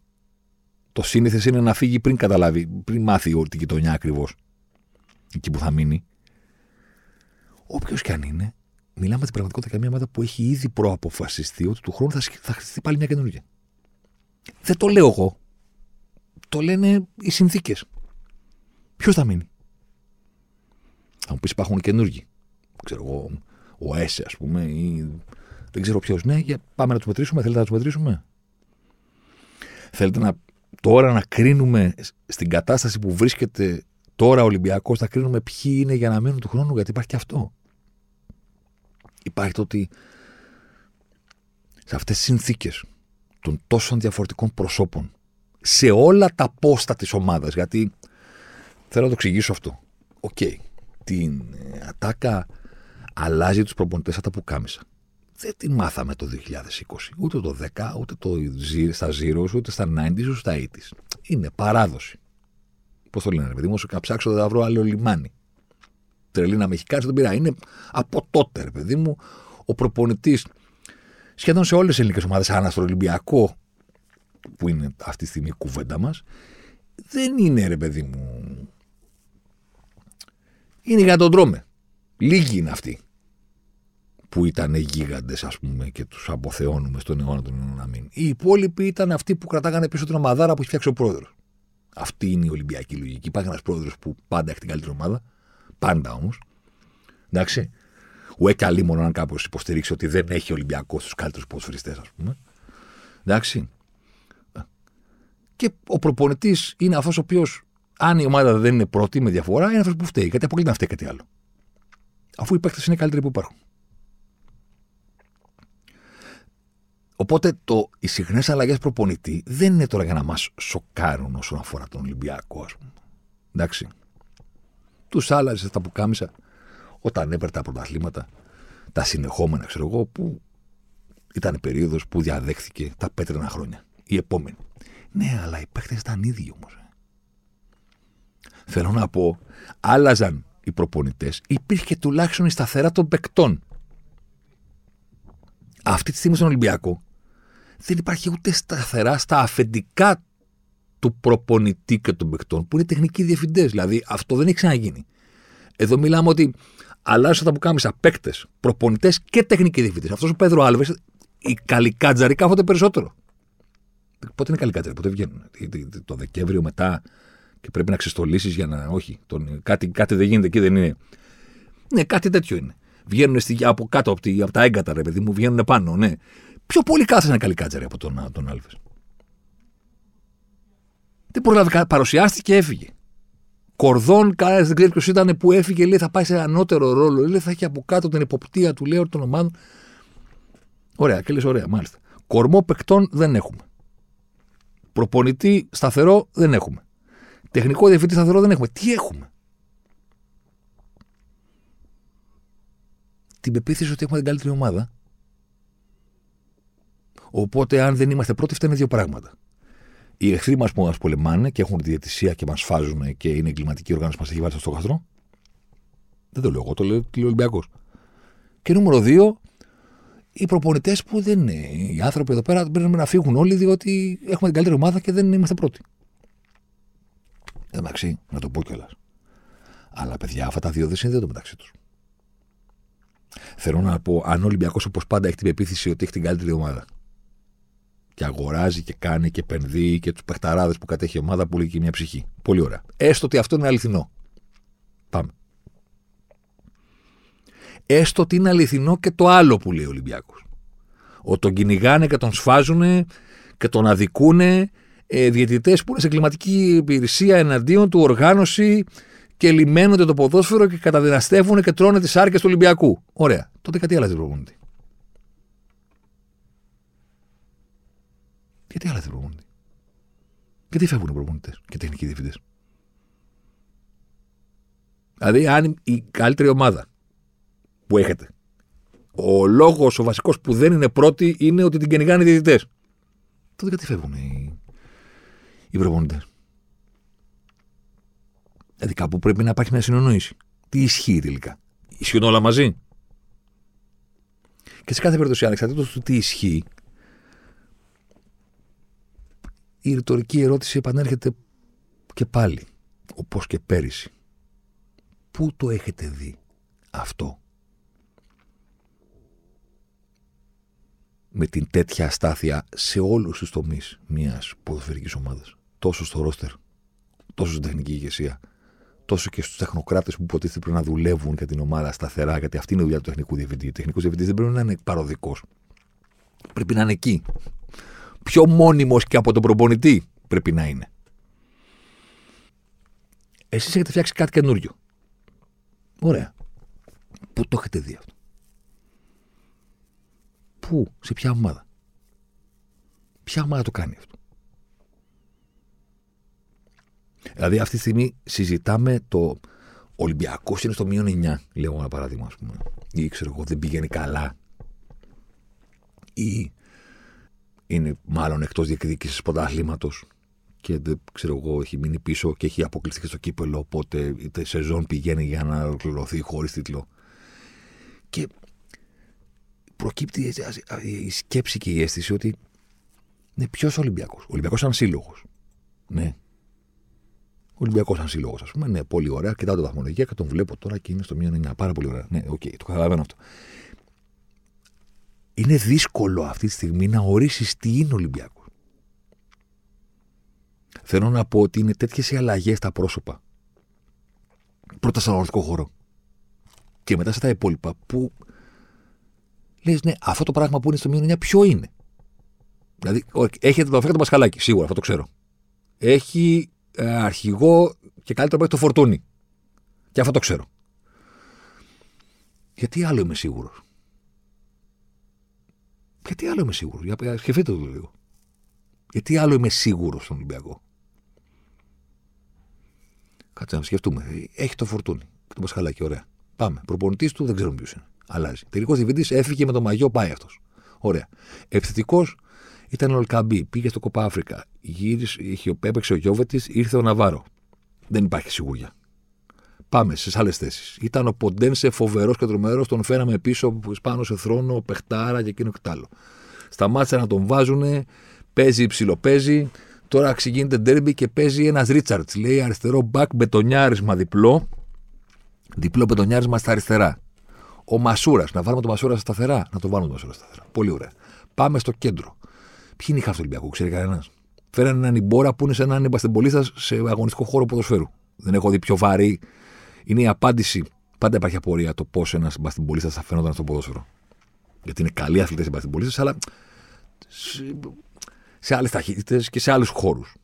Speaker 2: Το σύνηθες είναι να φύγει πριν καταλάβει, πριν μάθει όλη την γειτονιά ακριβώς. Εκεί που θα μείνει. Όποιος και αν είναι, μιλάμε την πραγματικότητα για μια ομάδα που έχει ήδη προαποφασιστεί ότι του χρόνου θα, θα χτιστεί πάλι μια καινούργια. Δεν το λέω εγώ. Το λένε οι συνθήκες. Ποιος θα μείνει; Θα μου πεις υπάρχουν καινούργοι. Ξέρω εγώ, ο Έσε, ας πούμε, ή δεν ξέρω ποιος. Ναι, για πάμε να τους μετρήσουμε. Θέλετε να τους μετρήσουμε; Θέλετε να, τώρα να κρίνουμε στην κατάσταση που βρίσκεται τώρα ο Ολυμπιακός, θα κρίνουμε ποιοι είναι για να μείνουν του χρόνου, γιατί υπάρχει και αυτό υπάρχει το ότι σε αυτές τις συνθήκες των τόσων διαφορετικών προσώπων σε όλα τα πόστα της ομάδας γιατί θέλω να το εξηγήσω αυτό. Okay, την ε, ατάκα αλλάζει τους προπονητές σαν τα πουκάμισα δεν την μάθαμε το 2020 ούτε το 10 ούτε το, στα zeros ούτε στα 90s ούτε στα 80s είναι παράδοση. Πώς το λένε, παιδί μου, όσο να ψάξω δεν θα βρω άλλο λιμάνι τρελή να με έχει κάνει, τον Πειραιά. Είναι από τότε, ρε παιδί μου, ο προπονητής σχεδόν σε όλες τις ελληνικές ομάδες, αν στο Ολυμπιακό, που είναι αυτή τη στιγμή η κουβέντα μας, δεν είναι ρε παιδί μου. Είναι για τον τρώμε. Λίγοι είναι αυτοί που ήταν γίγαντες, ας πούμε, και τους αποθεώνουμε στον αιώνα των αιώνα μην. Οι υπόλοιποι ήταν αυτοί που κρατάγανε πίσω την ομαδάρα που έχει φτιάξει ο πρόεδρος. Αυτή είναι η Ολυμπιακή λογική. Υπάρχει ένας πρόεδρος που πάντα έχει την καλύτερη ομάδα Πάντα όμως. Εντάξει. Ουέ καλή μόνο αν κάποιος υποστηρίξει ότι δεν έχει Ολυμπιακός στου καλύτερους ποδοσφαιριστές, ας πούμε. Εντάξει. Και ο προπονητής είναι αυτός ο οποίος, αν η ομάδα δεν είναι πρώτη με διαφορά, είναι αυτός που φταίει. Γιατί αποκλείται να φταίει κάτι άλλο. Αφού οι παίκτες είναι οι καλύτεροι που υπάρχουν. Οπότε το, οι συχνές αλλαγές προπονητή δεν είναι τώρα για να μας σοκάρουν όσον αφορά τον Ολυμπιακό, ας πούμε. Εντάξει τους άλλαζες τα πουκάμισα όταν έπαιρνε τα πρωταθλήματα, τα συνεχόμενα, ξέρω εγώ, που ήταν η περίοδος που διαδέχθηκε τα πέτρινα χρόνια. Η επόμενη. Ναι, αλλά οι παίχτε ήταν ίδιοι όμως. Ε. Θέλω να πω, άλλαζαν οι προπονητές, υπήρχε και τουλάχιστον η σταθερά των παικτών. Αυτή τη στιγμή στον Ολυμπιακό δεν υπάρχει ούτε σταθερά στα αφεντικά του προπονητή και των παιχτών, που είναι τεχνικοί διευθυντές. Δηλαδή αυτό δεν έχει ξαναγίνει. Εδώ μιλάμε ότι αλλάζουν τα που κάμισα παίκτε, προπονητές και τεχνικοί διευθυντές. Αυτός ο Πέδρο Άλβες, οι καλικάτζαροι κάθονται περισσότερο. Πότε είναι καλικάτζαροι, πότε βγαίνουν; Το Δεκέμβριο μετά και πρέπει να ξεστολίσεις για να. Όχι, τον, κάτι, κάτι δεν γίνεται εκεί, δεν είναι. Ναι, κάτι τέτοιο είναι. Βγαίνουν στη, από κάτω από, τη, από τα έγκατα, ρε παιδί μου, βγαίνουν πάνω, ναι. Πιο πολύ κάθεσαν καλικάτζαροι από τον, τον Άλβες. Δεν προλάβει, παρουσιάστηκε και έφυγε. Κορδόν, κανένα δεν ξέρει ποιος ήταν που έφυγε, λέει θα πάει σε ανώτερο ρόλο. Λέει θα έχει από κάτω την υποπτία του, λέει των ομάδων. Ωραία, και λες, ωραία, μάλιστα. Κορμό παικτών δεν έχουμε. Προπονητή σταθερό δεν έχουμε. Τεχνικό διευθυντή σταθερό δεν έχουμε. Τι έχουμε; Την πεποίθηση ότι έχουμε την καλύτερη ομάδα. Οπότε, αν δεν είμαστε πρώτοι, φταίνε δύο πράγματα. Οι εχθροί μας που μας πολεμάνε και έχουν τη διαιτησία και μας φάζουν και είναι εγκληματική οργάνωση που μας έχει βάλει στο στόχαστρο. Δεν το λέω εγώ, το λέω ο Ολυμπιακός. Και νούμερο δύο, οι προπονητές που δεν είναι. Οι άνθρωποι εδώ πέρα πρέπει να φύγουν όλοι διότι έχουμε την καλύτερη ομάδα και δεν είμαστε πρώτοι. Εντάξει, να το πω κιόλας. Αλλά παιδιά, αυτά τα δύο δεν συνδέονται μεταξύ τους. Θέλω να πω, αν ο Ολυμπιακός όπως πάντα έχει την πεποίθηση ότι έχει την καλύτερη ομάδα και αγοράζει και κάνει και επενδύει και τους παιχταράδες που κατέχει η ομάδα που λέει και μια ψυχή. Πολύ ωραία. Έστω ότι αυτό είναι αληθινό. Πάμε. Έστω ότι είναι αληθινό και το άλλο που λέει ο Ολυμπιακός. Ότι τον κυνηγάνε και τον σφάζουν και τον αδικούν ε, διαιτητές που είναι σε κλιματική υπηρεσία εναντίον του, οργάνωση και λιμένονται το ποδόσφαιρο και καταδυναστεύουν και τρώνε τις άρκε του Ολυμπιακού. Ωραία. Τότε κάτι άλλο δεν προπονητή. Γιατί άλλα δεν προπονητής; Γιατί φεύγουν οι προπονητές και οι τεχνικοί διευθυντές; Δηλαδή, αν η καλύτερη ομάδα που έχετε, ο λόγος, ο βασικός που δεν είναι πρώτη είναι ότι την κυνηγάνε οι διαιτητές. Τότε γιατί φεύγουν οι, οι προπονητές; Δηλαδή, κάπου πρέπει να υπάρχει μια συνεννόηση. Τι ισχύει τελικά; Ισχύουν όλα μαζί; Και σε κάθε περίπτωση, ανεξαρτήτως του τι ισχύει, η ρητορική ερώτηση επανέρχεται και πάλι, όπως και πέρυσι. Πού το έχετε δει αυτό; Με την τέτοια αστάθεια σε όλους τους τομείς μιας ποδοσφαιρικής ομάδας. Τόσο στο ρόστερ, τόσο στην τεχνική ηγεσία, τόσο και στους τεχνοκράτες που υποτίθεται πρέπει να δουλεύουν για την ομάδα σταθερά, γιατί αυτή είναι η δουλειά του τεχνικού διευθυντή. Ο τεχνικός διευθυντής δεν πρέπει να είναι παροδικός. Πρέπει να είναι εκεί πιο μόνιμος και από τον προπονητή πρέπει να είναι. Εσείς έχετε φτιάξει κάτι καινούριο. Ωραία. Πού το έχετε δει αυτό; Πού, σε ποια ομάδα; Ποια ομάδα το κάνει αυτό; Δηλαδή αυτή τη στιγμή συζητάμε το Ολυμπιακός είναι στο μείον 9, λέω ένα παράδειγμα, ας πούμε. Ή ξέρω εγώ, δεν πηγαίνει καλά. Ή είναι μάλλον εκτός διεκδίκησης πρωταθλήματος και δεν ξέρω εγώ, έχει μείνει πίσω και έχει αποκλειστεί και στο κύπελο. Οπότε η σεζόν πηγαίνει για να ολοκληρωθεί χωρίς τίτλο. Και προκύπτει η σκέψη και η αίσθηση ότι είναι ποιος Ολυμπιακός; Ο Ολυμπιακός σαν σύλλογος. Ναι. Ο Ολυμπιακός σαν σύλλογος, ας πούμε. Ναι, πολύ ωραία. Κοιτάω τη βαθμολογία και τον βλέπω τώρα και είναι στο μείον 9. Πάρα πολύ ωραία. Ναι, okay, το καταλαβαίνω αυτό είναι δύσκολο αυτή τη στιγμή να ορίσεις τι είναι Ολυμπιακός. Θέλω να πω ότι είναι τέτοιες οι αλλαγές στα πρόσωπα. Πρώτα στον αγροτικό χώρο. Και μετά στα υπόλοιπα που λες, ναι, αυτό το πράγμα που είναι στο μείον 9 ποιο είναι. Δηλαδή, έχετε το αφέκατο Πασχαλάκι, σίγουρα, αυτό το ξέρω. Έχει ε, αρχηγό και καλύτερο έχει το φορτούνι. Και αυτό το ξέρω. Γιατί άλλο είμαι σίγουρο. Γιατί άλλο είμαι σίγουρος. Για σκεφτείτε το λίγο. Γιατί άλλο είμαι σίγουρος στον Ολυμπιακό. Κάτσε να σκεφτούμε. Έχει το φορτούνι. Και το Πασχαλάκι, ωραία. Πάμε. Προπονητής του δεν ξέρουμε ποιος είναι. Αλλάζει. Τελικός διευθυντής έφυγε με το μαγιό, πάει αυτός. Ωραία. Επιθετικός ήταν ο Ολκαμπή. Πήγε στο Κοπά Αφρικα. Γύρισε, είχε, έπαιξε ο Γιώβετης, ήρθε ο Ναβάρο. Δεν υπάρχει σιγουριά. Πάμε στις άλλες θέσεις. Ήταν ο Ποντένσε φοβερός και τρομερός, τον φέραμε πίσω πάνω σε θρόνο, παιχτάρα και εκείνο και τ' άλλο. Σταμάτησαν να τον βάζουν, παίζει ψιλοπαίζει. Τώρα ξεκινείται ντέρμπι και παίζει ένας Ρίτσαρτς. Λέει αριστερό μπακ, μπετονιάρισμα διπλό. Διπλό μπετονιάρισμα στα αριστερά. Ο Μασούρας, να βάλουμε το Μασούρα σταθερά. Να το βάλουμε το Μασούρα σταθερά. Πολύ ωραία. Πάμε στο κέντρο. Ποιοι είναι οι χάρτε του Ολυμπιακού, ξέρει κανένας; Φέρανε έναν Ιμπόρα που είναι σε έναν μπαστεμπολίστα σε αγωνιστικό χώρο ποδοσφαίρου. Δεν έχω δει πιο βαρύ είναι η απάντηση. Πάντα υπάρχει απορία το πώς ένας μπαστιμπολίστα θα φαίνονταν στο ποδόσφαιρο. Γιατί είναι καλοί αθλητές οι μπαστιμπολίστε, αλλά σε, σε άλλες ταχύτητες και σε άλλους χώρους.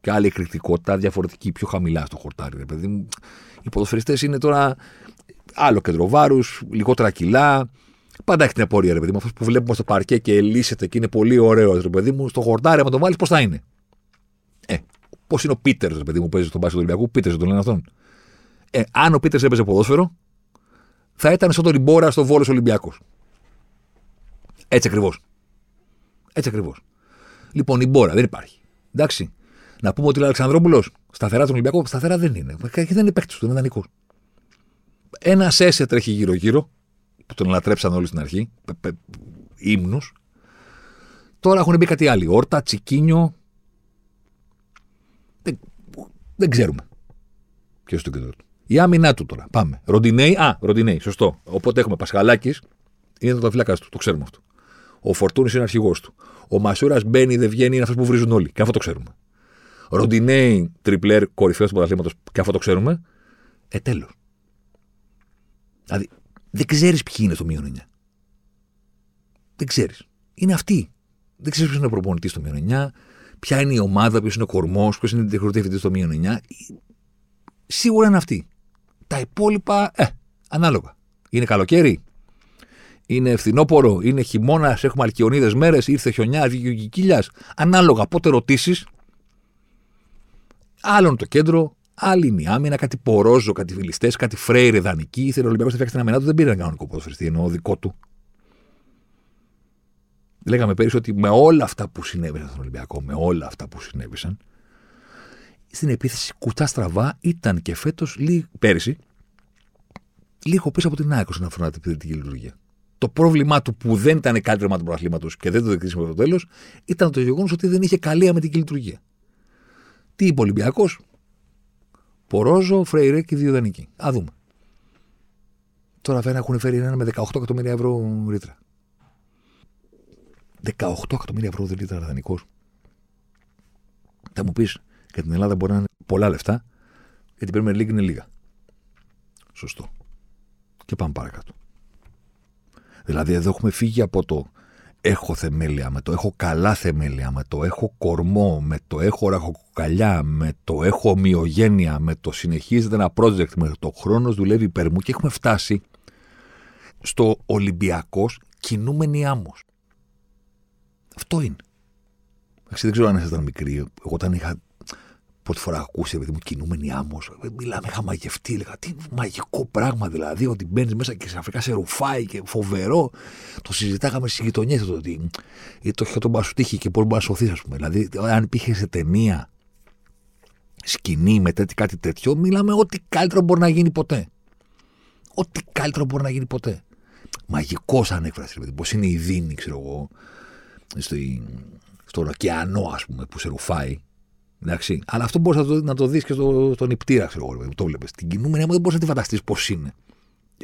Speaker 2: και άλλη εκρηκτικότητα, διαφορετική, πιο χαμηλά στο χορτάρι. Ρε παιδί μου. Οι ποδοσφαιριστές είναι τώρα άλλο κέντρο βάρους, λιγότερα κιλά. Πάντα έχει την απορία, ρε παιδί μου. Αυτός που βλέπουμε στο παρκέ και λύσεται και είναι πολύ ωραίος, ρε παιδί μου, στο χορτάρι, άμα το βάλεις, πώς θα είναι; Ε, πώς είναι ο Πίτερς, ρε παιδί μου, που παίζει στον μπάσκετ του Ολυμπιακού; Πίτερς, τον λένε αυτόν. Ε, αν ο Πίτερς έπαιζε ποδόσφαιρο, θα ήταν σαν τον Ριμπόρα στο Βόλος Ολυμπιακός. Έτσι ακριβώς. Έτσι ακριβώς. Λοιπόν, η Μπόρα δεν υπάρχει. Εντάξει. Να πούμε ότι ο Αλεξανδρόπουλος σταθερά τον Ολυμπιακό, σταθερά δεν είναι. Και δεν είναι παίκτης του, είναι δανεικός. Ένα Σέσε τρέχει γύρω-γύρω, που τον λατρέψαν όλοι στην αρχή. ύμνους. Τώρα έχουν μπει κάτι άλλο. Όρτα, Τσικίνιο. Δεν, δεν ξέρουμε. Ποιος είναι το κέντρο του. Η άμυνά του τώρα. Πάμε. Ροντινέι. Α, Ροντινέι. Σωστό. Οπότε έχουμε Πασχαλάκης. Είναι το φυλάκα του. Το ξέρουμε αυτό. Ο Φορτούνης είναι αρχηγός του. Ο Μασούρας μπαίνει, δεν βγαίνει, είναι αυτός που βρίζουν όλοι. Και αυτό το ξέρουμε. Ροντινέι, τριπλέρ, κορυφαίος του πρωταθλήματος. Και αυτό το ξέρουμε. Ε, τέλος. Δηλαδή, δεν ξέρεις ποιοι είναι στο μείον 9. Δεν ξέρεις. Είναι αυτοί. Δεν ξέρεις ποιος είναι ο προπονητής στο μείον 9, ποια είναι η ομάδα, ποιος είναι ο κορμός, ποιος είναι η τεχνητή στο μείον 9. Σίγουρα είναι αυτοί. Τα υπόλοιπα, ε, ανάλογα. Είναι καλοκαίρι, είναι φθινόπορο, είναι χειμώνας, έχουμε αλκιονίδες μέρες, ήρθε χιονιά, βγήκε ο κύλια. Ανάλογα πότε ρωτήσεις, άλλον το κέντρο, άλλη είναι η άμυνα, κάτι πορόζο, κάτι φιλιστέ, κάτι φρέιρε δανεική. Ήθελε ο Ολυμπιακός να φτιάξει την άμυνά του, δεν πήρε ένα κανονικό ποδοσφαιριστή, εννοώ δικό του. Λέγαμε πέρυσι ότι με όλα αυτά που συνέβησαν στον Ολυμπιακό, με όλα αυτά που συνέβησαν, στην επίθεση κουτά στραβά ήταν και φέτος, πέρυσι, λίγο πίσω από την άκρη όσον αφορά την επιθετική λειτουργία. Το πρόβλημά του που δεν ήταν κάλυτρο τους προαθλήματο και δεν το δεκτήσαμε από το τέλος ήταν το γεγονός ότι δεν είχε καλή αμυντική λειτουργία. Τι είπε ο Ολυμπιακός, Πορόζο, Φρέιρε και δύο δανεικοί. Α δούμε. Τώρα φαίνεται έχουν φέρει ένα με 18 εκατομμύρια ευρώ ρήτρα. 18 εκατομμύρια ευρώ ρήτρα δανεικό. Θα μου πεις, για την Ελλάδα μπορεί να είναι πολλά λεφτά, γιατί η Premier League είναι λίγα. Σωστό. Και πάμε παρακάτω. Δηλαδή εδώ έχουμε φύγει από το έχω θεμέλια, με το έχω καλά θεμέλια, με το έχω κορμό, με το έχω ραχοκοκαλιά, με το έχω ομοιογένεια, με το συνεχίζεται ένα project, με το χρόνος δουλεύει υπέρ μου και έχουμε φτάσει στο Ολυμπιακός κινούμενη άμμος. Αυτό είναι. δεν ξέρω αν ήσασταν μικροί. Εγώ όταν είχα πρώτη φορά ακούσει, επειδή μου κινούμενη άμμος. Μιλάμε, είχα μαγευτεί. Έλεγα τι μαγικό πράγμα δηλαδή, ότι μπαίνεις μέσα και ξαφνικά σε ρουφάει και φοβερό. Το συζητάγαμε στις γειτονιές το ότι το είχε τον Μπασουτήχη και πώς μπορεί να σωθεί, ας πούμε. Δηλαδή, αν υπήρχε σε ταινία σκηνή με τέτοι, κάτι τέτοιο, μιλάμε ό,τι καλύτερο μπορεί να γίνει ποτέ. Ό,τι καλύτερο μπορεί να γίνει ποτέ. Μαγικός σαν έκφραση, δηλαδή. Πώς είναι η δίνη, ξέρω εγώ, στο, στον ωκεανό, ας πούμε, που σε ρουφάει Εντάξει. Αλλά αυτό μπορείς να το, να το δεις και στο, στον υπτήρα, ξέρω εγώ. Το βλέπεις. Την κινούμενη δεν μπορείς να τη φανταστείς πώς είναι.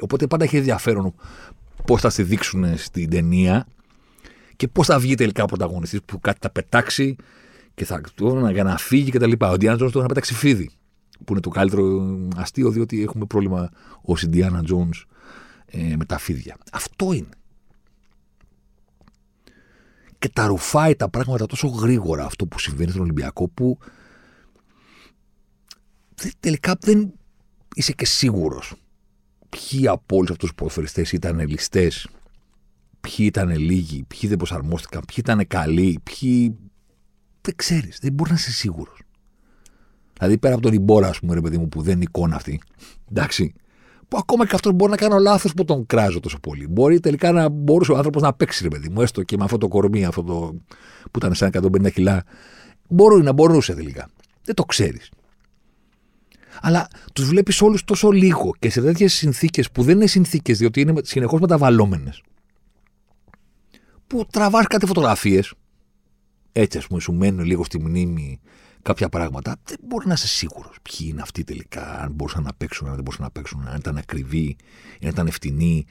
Speaker 2: Οπότε πάντα έχει ενδιαφέρον πώς θα στη δείξουν στην ταινία και πώς θα βγει τελικά ο πρωταγωνιστής που κάτι θα πετάξει και θα για να φύγει κτλ. Ο Ντιάνα Τζόν το να πετάξει φίδι. Που είναι το καλύτερο αστείο, διότι έχουμε πρόβλημα ως Ιντιάνα Τζόν ε, με τα φίδια. Αυτό είναι και τα ρουφάει τα πράγματα τόσο γρήγορα αυτό που συμβαίνει στον Ολυμπιακό που τελικά δεν είσαι και σίγουρος ποιοι από όλους αυτούς τους ποδοσφαιριστές ήταν ληστές, ποιοι ήταν λίγοι, ποιοι δεν προσαρμόστηκαν, ποιοι ήταν καλοί, ποιοι. Δεν ξέρεις, δεν μπορείς να είσαι σίγουρος. Δηλαδή πέρα από τον Ιμπόρα, ας πούμε, ρε παιδί μου, που δεν είναι εικόνα αυτή. Εντάξει που ακόμα και αυτό μπορεί να κάνω λάθος που τον κράζω τόσο πολύ. Μπορεί τελικά να μπορούσε ο άνθρωπος να παίξει, ρε παιδί μου, έστω και με αυτό το κορμί, αυτό το, που ήταν σαν 150 κιλά. Μπορεί να μπορούσε τελικά. Δεν το ξέρεις. Αλλά τους βλέπεις όλους τόσο λίγο και σε τέτοιες συνθήκες που δεν είναι συνθήκες, διότι είναι συνεχώς μεταβαλλόμενες. Που τραβάς κάτι φωτογραφίες. Έτσι, ας πούμε, σου μένουν λίγο στη μνήμη κάποια πράγματα, δεν μπορεί να είσαι σίγουρος ποιοι είναι αυτοί τελικά, αν μπορούσαν να παίξουν, αν δεν μπορούσαν να παίξουν, αν ήταν ακριβοί, αν ήταν ευθυνοί,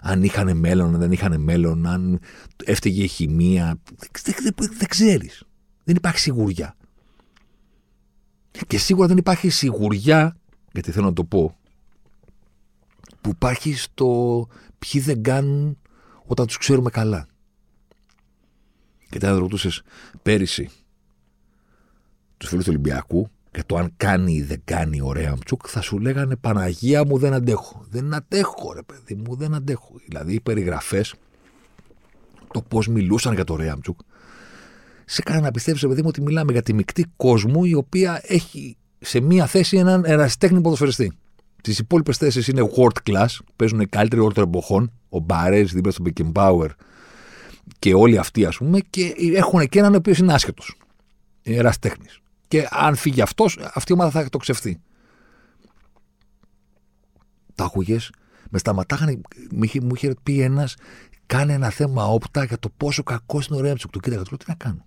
Speaker 2: αν είχαν μέλλον, αν δεν είχαν μέλλον, αν έφταιγε η χημεία. Δεν, δεν, δεν ξέρεις. Δεν υπάρχει σιγουριά. Και σίγουρα δεν υπάρχει σιγουριά, γιατί θέλω να το πω, που υπάρχει στο ποιοι δεν κάνουν όταν τους ξέρουμε καλά. Και αν ρωτούσες πέρυσι τους φίλους του Ολυμπιακού και το αν κάνει ή δεν κάνει ο Ρέαμτσουκ, θα σου λέγανε Παναγία μου δεν αντέχω. Δεν αντέχω, ρε παιδί μου, δεν αντέχω. Δηλαδή οι περιγραφές, το πώς μιλούσαν για το Ρέαμτσουκ, σε κάνει να πιστεύει, παιδί μου, ότι μιλάμε για τη μεικτή κόσμου η οποία έχει σε μία θέση έναν ερασιτέχνη ποδοσφαιριστή. Τις υπόλοιπες θέσεις είναι world class, παίζουν οι καλύτεροι όλων των εποχών. Ο Μπαρέ δίπλα στον Beckenbauer και όλοι αυτοί, ας πούμε, και έχουν και έναν ο οποίος είναι άσχετος. Ερασιτέχνης. Και αν φύγει αυτός, αυτή η ομάδα θα το ξεφθεί. Τα άκουγες, με σταματάγανε. Μου είχε πει ένας, κάνε ένα θέμα όπτα για το πόσο κακό είναι ο Ρέμψοκ. Του κοίταγα, του λέω τι να κάνω;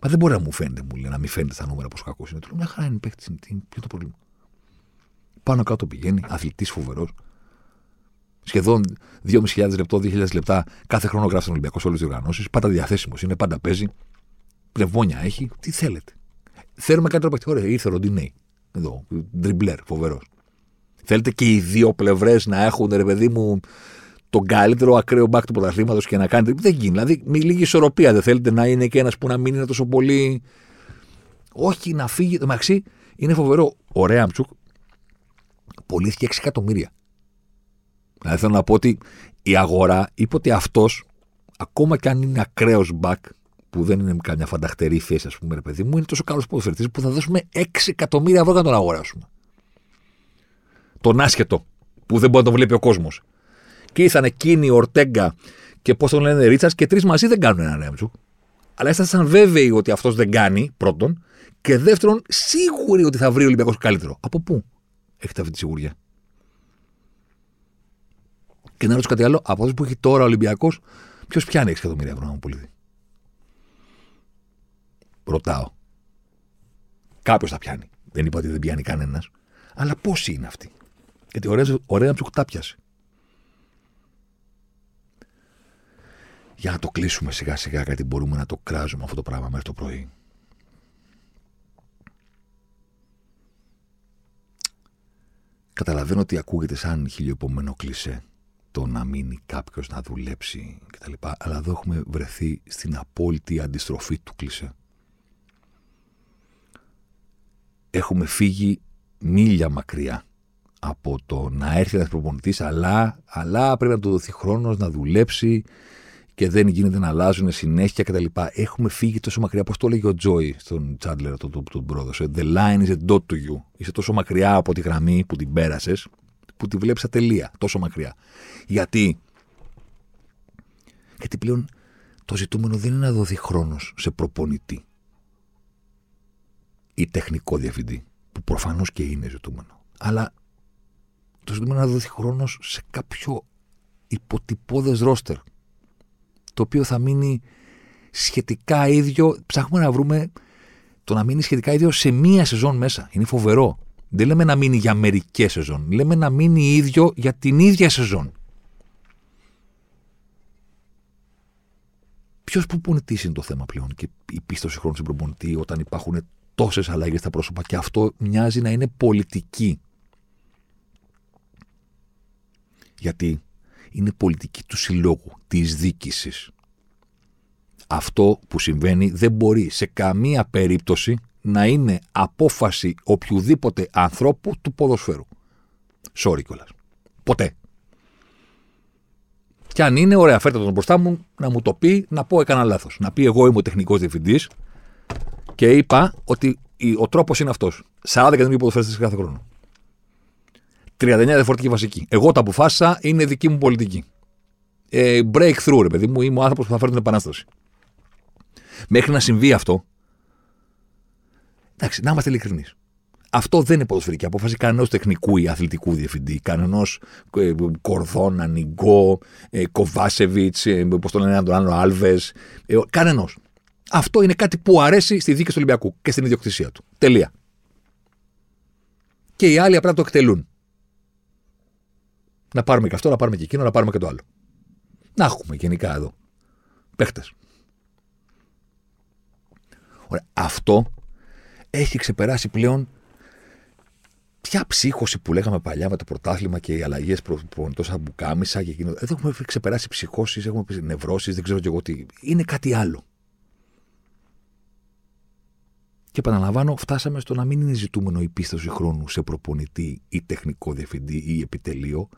Speaker 2: Μα δεν μπορεί να μου φαίνεται, μου λέει, να μην φαίνεται στα νούμερα πόσο κακός είναι. Του λέω μια χαρά είναι παίχτη. Ποιο είναι το πρόβλημα; Πάνω κάτω πηγαίνει, αθλητής φοβερός. Σχεδόν 2.500 λεπτό, 2.000 λεπτά κάθε χρόνο γράφει στον Ολυμπιακό σε όλες τις οργανώσεις. Πάντα διαθέσιμος είναι, πάντα παίζει. Πνευμόνια έχει. Τι θέλετε. Θέλουμε κάτι τρόπο. Ωραία, ήρθε ο Ροντινέη. Εδώ, ντριμπλερ, φοβερός. Θέλετε και οι δύο πλευρές να έχουν, ρε παιδί μου, τον καλύτερο ακραίο μπακ του πρωταθλήματος και να κάνετε. Δεν γίνει. Δηλαδή, με λίγη ισορροπία δεν θέλετε να είναι και ένας που να μην είναι τόσο πολύ. Όχι, να φύγει. Το μαξί είναι φοβερό. Ο Ρέαμτσουκ πωλήθηκε 6 εκατομμύρια. Δηλαδή θέλω να πω ότι η αγορά είπε ότι αυτός, ακόμα και αν είναι ακραίος μπακ, που δεν είναι καμιά φανταχτερή θέση, ας πούμε, ρε παιδί μου, είναι τόσο καλός ποδοσφαιριστής που θα δώσουμε 6 εκατομμύρια ευρώ για τον αγοράσουμε. Τον άσχετο, που δεν μπορεί να τον βλέπει ο κόσμος. Και ήρθαν εκείνοι, Ορτέγκα και πώς τον λένε Ρίτσα, και τρεις μαζί δεν κάνουν ένα ρέμτσου. Αλλά ήσασταν βέβαιοι ότι αυτός δεν κάνει, πρώτον. Και δεύτερον, σίγουροι ότι θα βρει ο Ολυμπιακός καλύτερο. Από πού έχετε αυτή τη σιγουριά; Και να ρωτήσω κάτι άλλο, από αυτό που έχει τώρα ο Ολυμπιακός, ποιος πιάνει 6 εκατομμύρια ευρώ να μου πουλήσει. Ρωτάω. Κάποιος θα πιάνει. Δεν είπα ότι δεν πιάνει κανένας. Αλλά πόσοι είναι αυτοί; Γιατί ωραία, ωραία να τους πιάσει. Για να το κλείσουμε σιγά σιγά, γιατί μπορούμε να το κράζουμε αυτό το πράγμα μέχρι το πρωί. Καταλαβαίνω ότι ακούγεται σαν χιλιοπομενό κλισέ το να μείνει κάποιος να δουλέψει κτλ. Αλλά εδώ έχουμε βρεθεί στην απόλυτη αντιστροφή του κλισέ. Έχουμε φύγει μίλια μακριά από το να έρθει ένας προπονητής, αλλά, αλλά πρέπει να του δοθεί χρόνος να δουλέψει και δεν γίνεται να αλλάζουν συνέχεια κτλ. Έχουμε φύγει τόσο μακριά, όπω το έλεγε ο Τζόι στον Τσάντλερ, τον, τον, τον πρόεδρο. The line is a dot to you. Είσαι τόσο μακριά από τη γραμμή που την πέρασες, που τη βλέπεις ατελεία. Τόσο μακριά. Γιατί, γιατί πλέον το ζητούμενο δεν είναι να δοθεί χρόνος σε προπονητή ή τεχνικό διευθυντή, που προφανώς και είναι ζητούμενο. Αλλά το ζητούμενο είναι να δοθεί χρόνος σε κάποιο υποτυπώδες ρόστερ το οποίο θα μείνει σχετικά ίδιο. Ψάχνουμε να βρούμε το να μείνει σχετικά ίδιο σε μία σεζόν μέσα. Είναι φοβερό. Δεν λέμε να μείνει για μερικές σεζόν. Λέμε να μείνει ίδιο για την ίδια σεζόν. Ποιος προπονητή είναι το θέμα πλέον και η πίστοση χρόνου στην προπονητή όταν υπάρχουν τόσες αλλαγές στα πρόσωπα και αυτό μοιάζει να είναι πολιτική. Γιατί είναι πολιτική του συλλόγου, της δίκησης. Αυτό που συμβαίνει δεν μπορεί σε καμία περίπτωση να είναι απόφαση οποιοδήποτε ανθρώπου του ποδοσφαίρου. Sorry κιόλας. Ποτέ. Και αν είναι, ωραία, φέρτε τον μπροστά μου να μου το πει, να πω έκανα λάθος. Να πει εγώ είμαι ο τεχνικός διευθυντής και είπα ότι ο τρόπος είναι αυτός. 40 εκατομμύρια ποδοσφαίρες κάθε χρόνο. 39 διαφορετική βασική. Εγώ τα αποφάσισα, είναι δική μου πολιτική. Ε, breakthrough, ρε παιδί μου, είμαι ο άνθρωπος που θα φέρει την επανάσταση. Μέχρι να συμβεί αυτό. Εντάξει, να είμαστε ειλικρινείς. Αυτό δεν είναι ποδοσφαιρική απόφαση κανένας τεχνικού ή αθλητικού διευθυντή, κανένας ε, Κορδόνα, Νιγκό, ε, Κοβάσεβιτς, ε, πώς το λένε τον άλλο, Άλβες. Ε, κανένας. Αυτό είναι κάτι που αρέσει στη δίκη του Ολυμπιακού και στην ιδιοκτησία του. Τελεία. Και οι άλλοι απλά το εκτελούν. Να πάρουμε και αυτό, να πάρουμε και εκείνο, να πάρουμε και το άλλο. Να έχουμε γενικά εδώ. Παίχτες. Αυτό έχει ξεπεράσει πλέον ποια ψύχωση που λέγαμε παλιά με το πρωτάθλημα και οι αλλαγές προπονητών σαν μπουκάμισα και εκείνο. Εδώ έχουμε ξεπεράσει ψυχώσεις, έχουμε νευρώσεις, δεν ξέρω και εγώ τι. Είναι κάτι άλλο. Και επαναλαμβάνω, φτάσαμε στο να μην είναι ζητούμενο η πίστοση χρόνου σε προπονητή ή τεχνικό διευθυντή ή επιτελείο,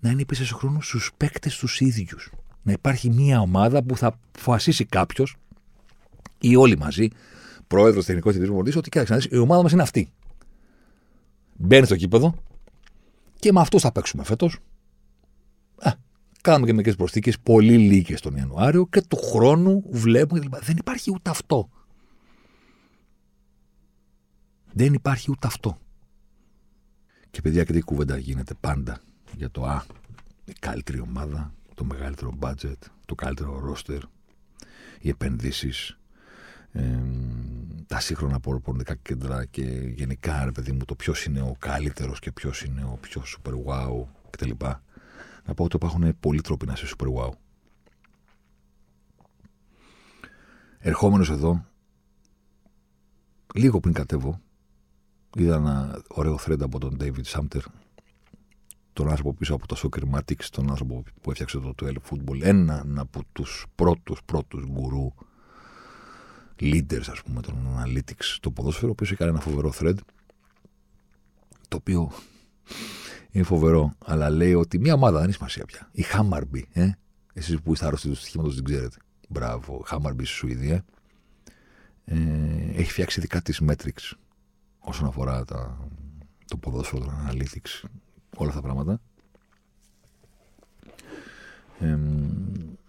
Speaker 2: να είναι η πίστοση χρόνου στους παίκτες τους ίδιους. Να υπάρχει μια ομάδα που θα αποφασίσει κάποιος ή όλοι μαζί, πρόεδρος, τεχνικός διευθυντής, ότι κοίταξε, η ομάδα μας είναι αυτή. Μπαίνει στο κήπεδο και με αυτού θα παίξουμε φέτος. Κάνουμε και μερικές προσθήκες, πολύ λίγες τον Ιανουάριο και του χρόνου βλέπουμε. Δεν υπάρχει ούτε αυτό. Δεν υπάρχει ούτε αυτό. Και παιδιά, και τι κουβέντα γίνεται πάντα για το Α, η καλύτερη ομάδα, το μεγαλύτερο budget, το καλύτερο roster, οι επενδύσεις, ε, τα σύγχρονα προπονητικά κέντρα και γενικά, ρε παιδί μου, το ποιος είναι ο καλύτερος και ποιος είναι ο πιο super wow κτλ. Να πω ότι υπάρχουν πολλοί τρόποι να είσαι super wow. Ερχόμενος εδώ, λίγο πριν κατέβω, είδα ένα ωραίο thread από τον David Sumter, τον άνθρωπο πίσω από το Soccer τον άνθρωπο που έφτιαξε το 12 Football, έναν από τους πρώτους πρώτους γκουρού leaders ας πούμε των analytics το ποδόσφαιρο, ο οποίος έκανε ένα φοβερό thread το οποίο είναι φοβερό, αλλά λέει ότι μια ομάδα δεν έχει σημασία πια. Η Χάμαρμπι, ε; εσείς που είστε άρρωστοι του στοιχήματος δεν ξέρετε. Μπράβο, Χάμαρμπι στη Σουηδία. Ε, έχει φτιάξει δικά της metrics όσον αφορά τα, το ποδόσφαιρο, το analytics, όλα αυτά τα πράγματα. Ε,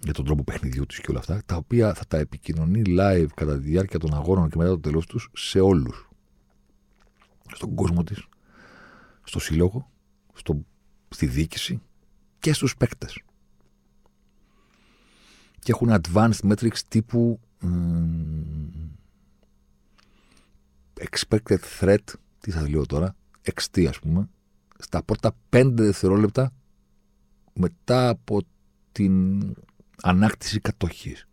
Speaker 2: για τον τρόπο παιχνιδιού τους και όλα αυτά, τα οποία θα τα επικοινωνεί live κατά τη διάρκεια των αγώνων και μετά το τέλος τους σε όλους. Στον κόσμο της, στο σύλλογο, στο, στη διοίκηση και στους παίκτες. Και έχουν advanced metrics τύπου expected threat, τι θα λέω τώρα, XT ας πούμε, στα πρώτα 5 δευτερόλεπτα μετά από την ανάκτηση κατοχής.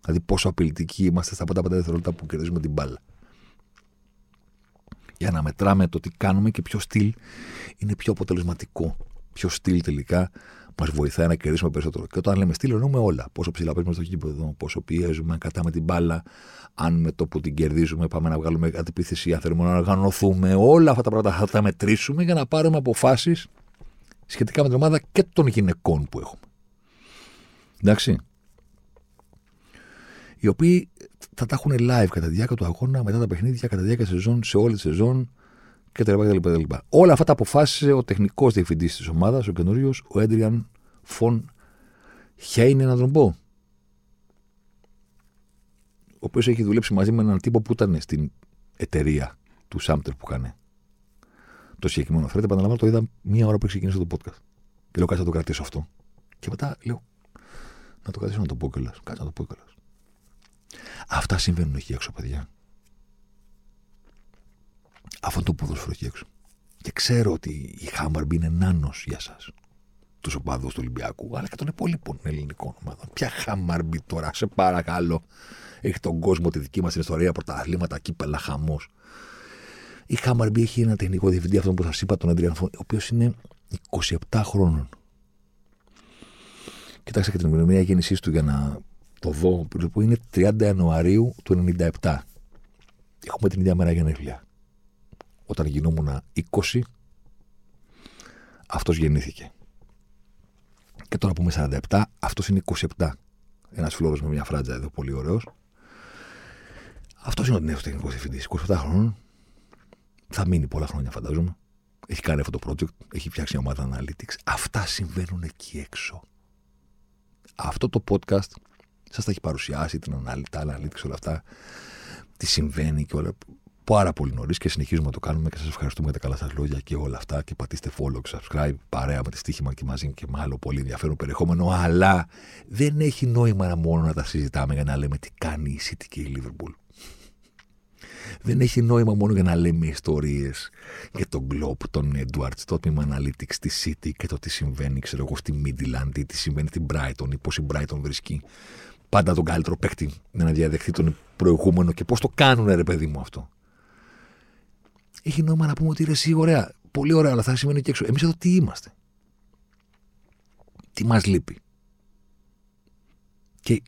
Speaker 2: Δηλαδή πόσο απειλητικοί είμαστε στα πρώτα 5 δευτερόλεπτα που κερδίζουμε την μπάλα για να μετράμε το τι κάνουμε και ποιο στυλ είναι πιο αποτελεσματικό. Ποιο στυλ τελικά μας βοηθάει να κερδίσουμε περισσότερο. Και όταν λέμε στυλ, εννοούμε όλα. Πόσο ψηλά παίζουμε στο κήπεδο, πόσο πιέζουμε, κατάμε την μπάλα, αν με το που την κερδίζουμε πάμε να βγάλουμε αντιπίθεση, αν θέλουμε να οργανωθούμε. Όλα αυτά τα πράγματα θα τα μετρήσουμε για να πάρουμε αποφάσεις σχετικά με την ομάδα και των γυναικών που έχουμε. Εντάξει οι οποίοι θα τα έχουν live κατά τη διάρκεια του αγώνα, μετά τα παιχνίδια, κατά τη διάρκεια σεζόν, σε όλη τη σεζόν κτλ. Όλα αυτά τα αποφάσισε ο τεχνικός διευθυντής της ομάδας, ο καινούριος, ο Έντριαν Φον Χέινε, να τον πω. Ο οποίος έχει δουλέψει μαζί με έναν τύπο που ήταν στην εταιρεία του Σάμπτερ που έκανε το συγκεκριμένο θρέτ. Επαναλαμβάνω, το είδα μία ώρα που ξεκίνησε το podcast. Και λέω, κάτσε να το κρατήσω αυτό. Και μετά λέω, να το κρατήσω να το πω κιόλας. Κάτσε να το πω κιόλας. Αυτά συμβαίνουν εκεί έξω, παιδιά. Αυτό το ποδόσφαιρο εκεί έξω. Και ξέρω ότι η Χάμπαρμπι είναι νάνος για εσά. Τους οπαδούς του Ολυμπιακού, αλλά και των υπόλοιπων ελληνικών ομάδων. Ποια Χάμπαρμπι τώρα, σε παρακαλώ. Έχει τον κόσμο τη δική μας ιστορία, πρωταθλήματα, κύπελα, χαμός. Η Χάμπαρμπι έχει ένα τεχνικό διευθυντή, αυτό που σας είπα, τον Αντριάν ο οποίος είναι 27 χρόνων. Κοιτάξτε και την ημερομηνία γέννησής του για να το δω, που είναι 30 Ιανουαρίου του 97. Έχουμε την ίδια μέρα γενέθλια. Όταν γινόμουν 20, αυτός γεννήθηκε. Και τώρα που είμαι 47, αυτός είναι 27. Ένας φλόρος με μια φράτζα εδώ, πολύ ωραίος. Αυτός είναι ο νέος τεχνικός διευθυντής, 27 χρόνων. Θα μείνει πολλά χρόνια φαντάζομαι. Έχει κάνει αυτό το project, έχει φτιάξει μια ομάδα analytics. Αυτά συμβαίνουν εκεί έξω. Αυτό το podcast Σας τα έχει παρουσιάσει την ανάλυση, τα analytics, όλα αυτά. Τι συμβαίνει και όλα. Πάρα πολύ νωρίς και συνεχίζουμε να το κάνουμε και σας ευχαριστούμε για τα καλά σας λόγια και όλα αυτά. Και πατήστε follow και subscribe παρέα με τη στοίχημα και μαζί και με άλλο πολύ ενδιαφέρον περιεχόμενο. Αλλά δεν έχει νόημα μόνο να τα συζητάμε για να λέμε τι κάνει η City και η Liverpool. Δεν έχει νόημα μόνο για να λέμε ιστορίες για τον Globe, τον Edwards, το τμήμα Analytics στη City και το τι συμβαίνει, ξέρω εγώ, στη Midland ή τι συμβαίνει στην Brighton ή πώς η Brighton βρίσκει πάντα τον καλύτερο παίκτη να διαδεχθεί τον προηγούμενο και πώς το κάνουν, ρε παιδί μου αυτό. Έχει νόημα να πούμε ότι είναι εσύ ωραία. Πολύ ωραία, αλλά θα σημαίνει και έξω. Εμείς εδώ τι είμαστε; Τι μας λείπει; Και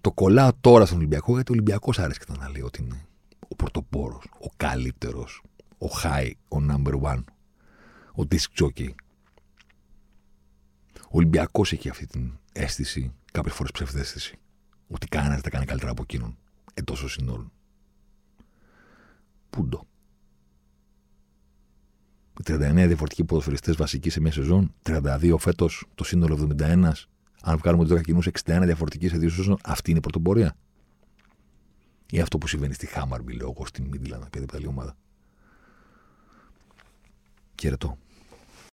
Speaker 2: το κολλάω τώρα στον Ολυμπιακό, γιατί ο Ολυμπιακός άρεσε να λέει ότι είναι ο πρωτοπόρος, ο καλύτερος, ο high, ο number one, ο disc jockey. Ο Ολυμπιακός έχει αυτή την αίσθηση, κάποιες φορές ψευδέστηση, ότι κανένας δεν τα κάνει καλύτερα από εκείνον εντός των συνόλων. Πούντο. Οι 39 διαφορετικοί ποδοσφαιριστές βασικοί σε μια σεζόν, 32 φέτος, το σύνολο 71. Αν βγάλουμε του 10 κοινού, 61 διαφορετικοί σε δύο σεζόν, αυτή είναι η πρωτοπορία. Ή αυτό που συμβαίνει στη Χάμαρμπι, λέω εγώ, στην Μίτλαντ, οποιαδήποτε άλλη ομάδα. Χαιρετώ.